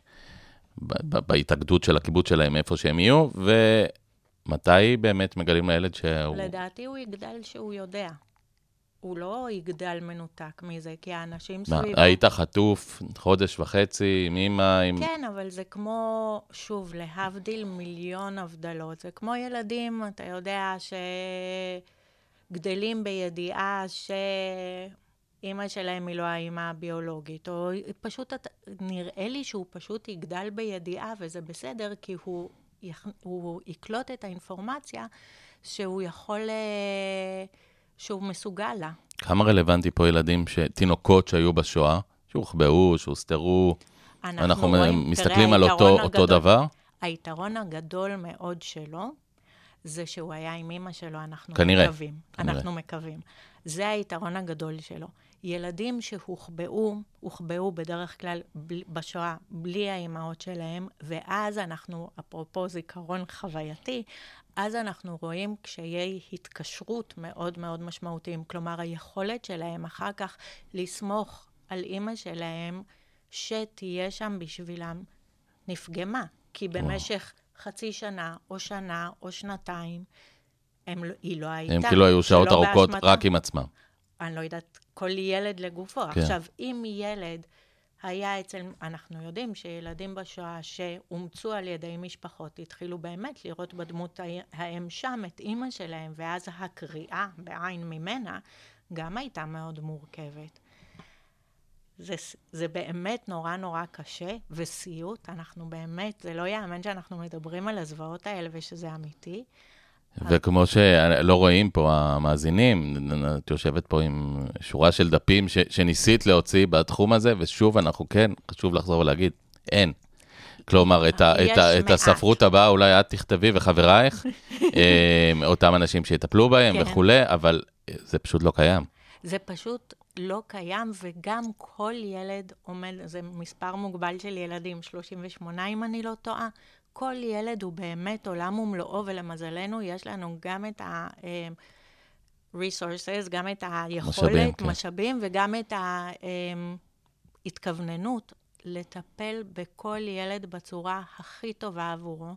[SPEAKER 4] ב, ב, בהתאגדות של הקיבוץ שלהם, איפה שהם יהיו, ומתי באמת מגלים לילד שהוא...
[SPEAKER 5] לדעתי הוא יגדל שהוא יודע. הוא לא יגדל מנותק מזה, כי האנשים
[SPEAKER 4] מה,
[SPEAKER 5] סביבו...
[SPEAKER 4] היית חטוף חודש וחצי עם אימא, עם...
[SPEAKER 5] כן, אבל זה כמו, שוב, להבדיל מיליון הבדלות. זה כמו ילדים, אתה יודע, שגדלים בידיעה שאימא שלהם היא לא האימא הביולוגית, או פשוט, נראה לי שהוא פשוט יגדל בידיעה, וזה בסדר, כי הוא, יכ- הוא יקלוט את האינפורמציה שהוא יכול, אה, שהוא מסוגל לה.
[SPEAKER 4] כמה רלוונטי פה ילדים, ש... תינוקות שהיו בשואה, שהוחבאו, שהוסתרו, אנחנו
[SPEAKER 5] רואים-
[SPEAKER 4] מסתכלים על אותו,
[SPEAKER 5] היתרון
[SPEAKER 4] אותו
[SPEAKER 5] הגדול-
[SPEAKER 4] דבר?
[SPEAKER 5] היתרון הגדול מאוד שלו, זה שהוא היה עם אימא שלו, אנחנו
[SPEAKER 4] כנראה,
[SPEAKER 5] מקווים.
[SPEAKER 4] כנראה.
[SPEAKER 5] אנחנו מקווים. זה היתרון הגדול שלו. ילדים שהוחבאו, הוחבאו בדרך כלל בל, בשואה בלי האימהות שלהם, ואז אנחנו, אפרופו זיכרון חווייתי, אז אנחנו רואים קשיי התקשרות מאוד מאוד משמעותיים. כלומר, היכולת שלהם אחר כך לסמוך על אימא שלהם שתהיה שם בשבילם נפגמה. כי במשך חצי שנה, או שנה, או שנתיים, הם, לא- היא לא הייתה.
[SPEAKER 4] הם כאילו היו שעות
[SPEAKER 5] שלא
[SPEAKER 4] ארוכות
[SPEAKER 5] באשמתה.
[SPEAKER 4] רק עם עצמם.
[SPEAKER 5] אני לא יודעת, כל ילד לגופו.
[SPEAKER 4] כן.
[SPEAKER 5] עכשיו, אם ילד היה אצל, אנחנו יודעים שילדים בשואה שאומצו על ידי משפחות, התחילו באמת לראות בדמות האם שם את אימא שלהם, ואז הקריאה בעין ממנה, גם הייתה מאוד מורכבת. זה, זה באמת נורא נורא קשה, וסיוט, אנחנו באמת, זה לא ייאמן שאנחנו מדברים על הזוועות האלה ושזה אמיתי.
[SPEAKER 4] וכמו שלא רואים פה המאזינים, את יושבת פה עם שורה של דפים ש, שניסית להוציא בתחום הזה, ושוב, אנחנו כן, חשוב לחזור ולהגיד, אין. כלומר, את, ה, את, ה, את. הספרות הבאה אולי את תכתבי וחברייך, אה, אותם אנשים שיטפלו בהם
[SPEAKER 5] כן.
[SPEAKER 4] וכולי, אבל זה פשוט לא קיים.
[SPEAKER 5] זה פשוט לא קיים, וגם כל ילד עומד, זה מספר מוגבל של ילדים, 38 אם אני לא טועה, כל ילד הוא באמת עולם ומלואו, ולמזלנו יש לנו גם את ה... אה, resources, גם את היכולת,
[SPEAKER 4] משאבים, כן.
[SPEAKER 5] משאבים וגם את ההתכווננות לטפל בכל ילד בצורה הכי טובה עבורו.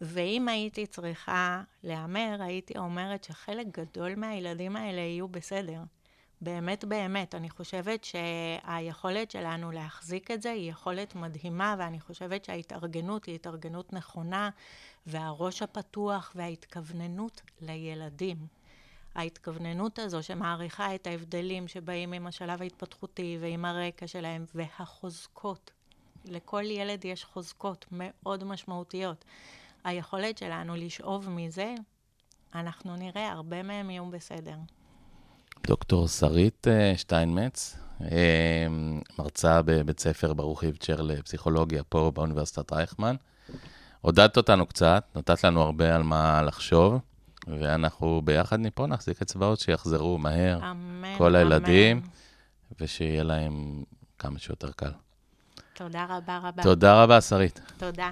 [SPEAKER 5] ואם הייתי צריכה להמר, הייתי אומרת שחלק גדול מהילדים האלה יהיו בסדר. באמת, באמת. אני חושבת שהיכולת שלנו להחזיק את זה היא יכולת מדהימה, ואני חושבת שההתארגנות היא התארגנות נכונה, והראש הפתוח וההתכווננות לילדים. ההתכווננות הזו שמעריכה את ההבדלים שבאים עם השלב ההתפתחותי ועם הרקע שלהם, והחוזקות. לכל ילד יש חוזקות מאוד משמעותיות. היכולת שלנו לשאוב מזה, אנחנו נראה, הרבה מהם יהיו בסדר.
[SPEAKER 4] דוקטור שרית אה, שטיינמץ, אה, מרצה בבית ספר ברוך איבצ'ר לפסיכולוגיה פה באוניברסיטת רייכמן. עודדת אותנו קצת, נתת לנו הרבה על מה לחשוב, ואנחנו ביחד מפה נחזיק אצבעות שיחזרו מהר,
[SPEAKER 5] אמן,
[SPEAKER 4] כל הילדים,
[SPEAKER 5] אמן.
[SPEAKER 4] ושיהיה להם כמה שיותר קל.
[SPEAKER 5] תודה רבה רבה.
[SPEAKER 4] תודה רבה, שרית.
[SPEAKER 5] תודה.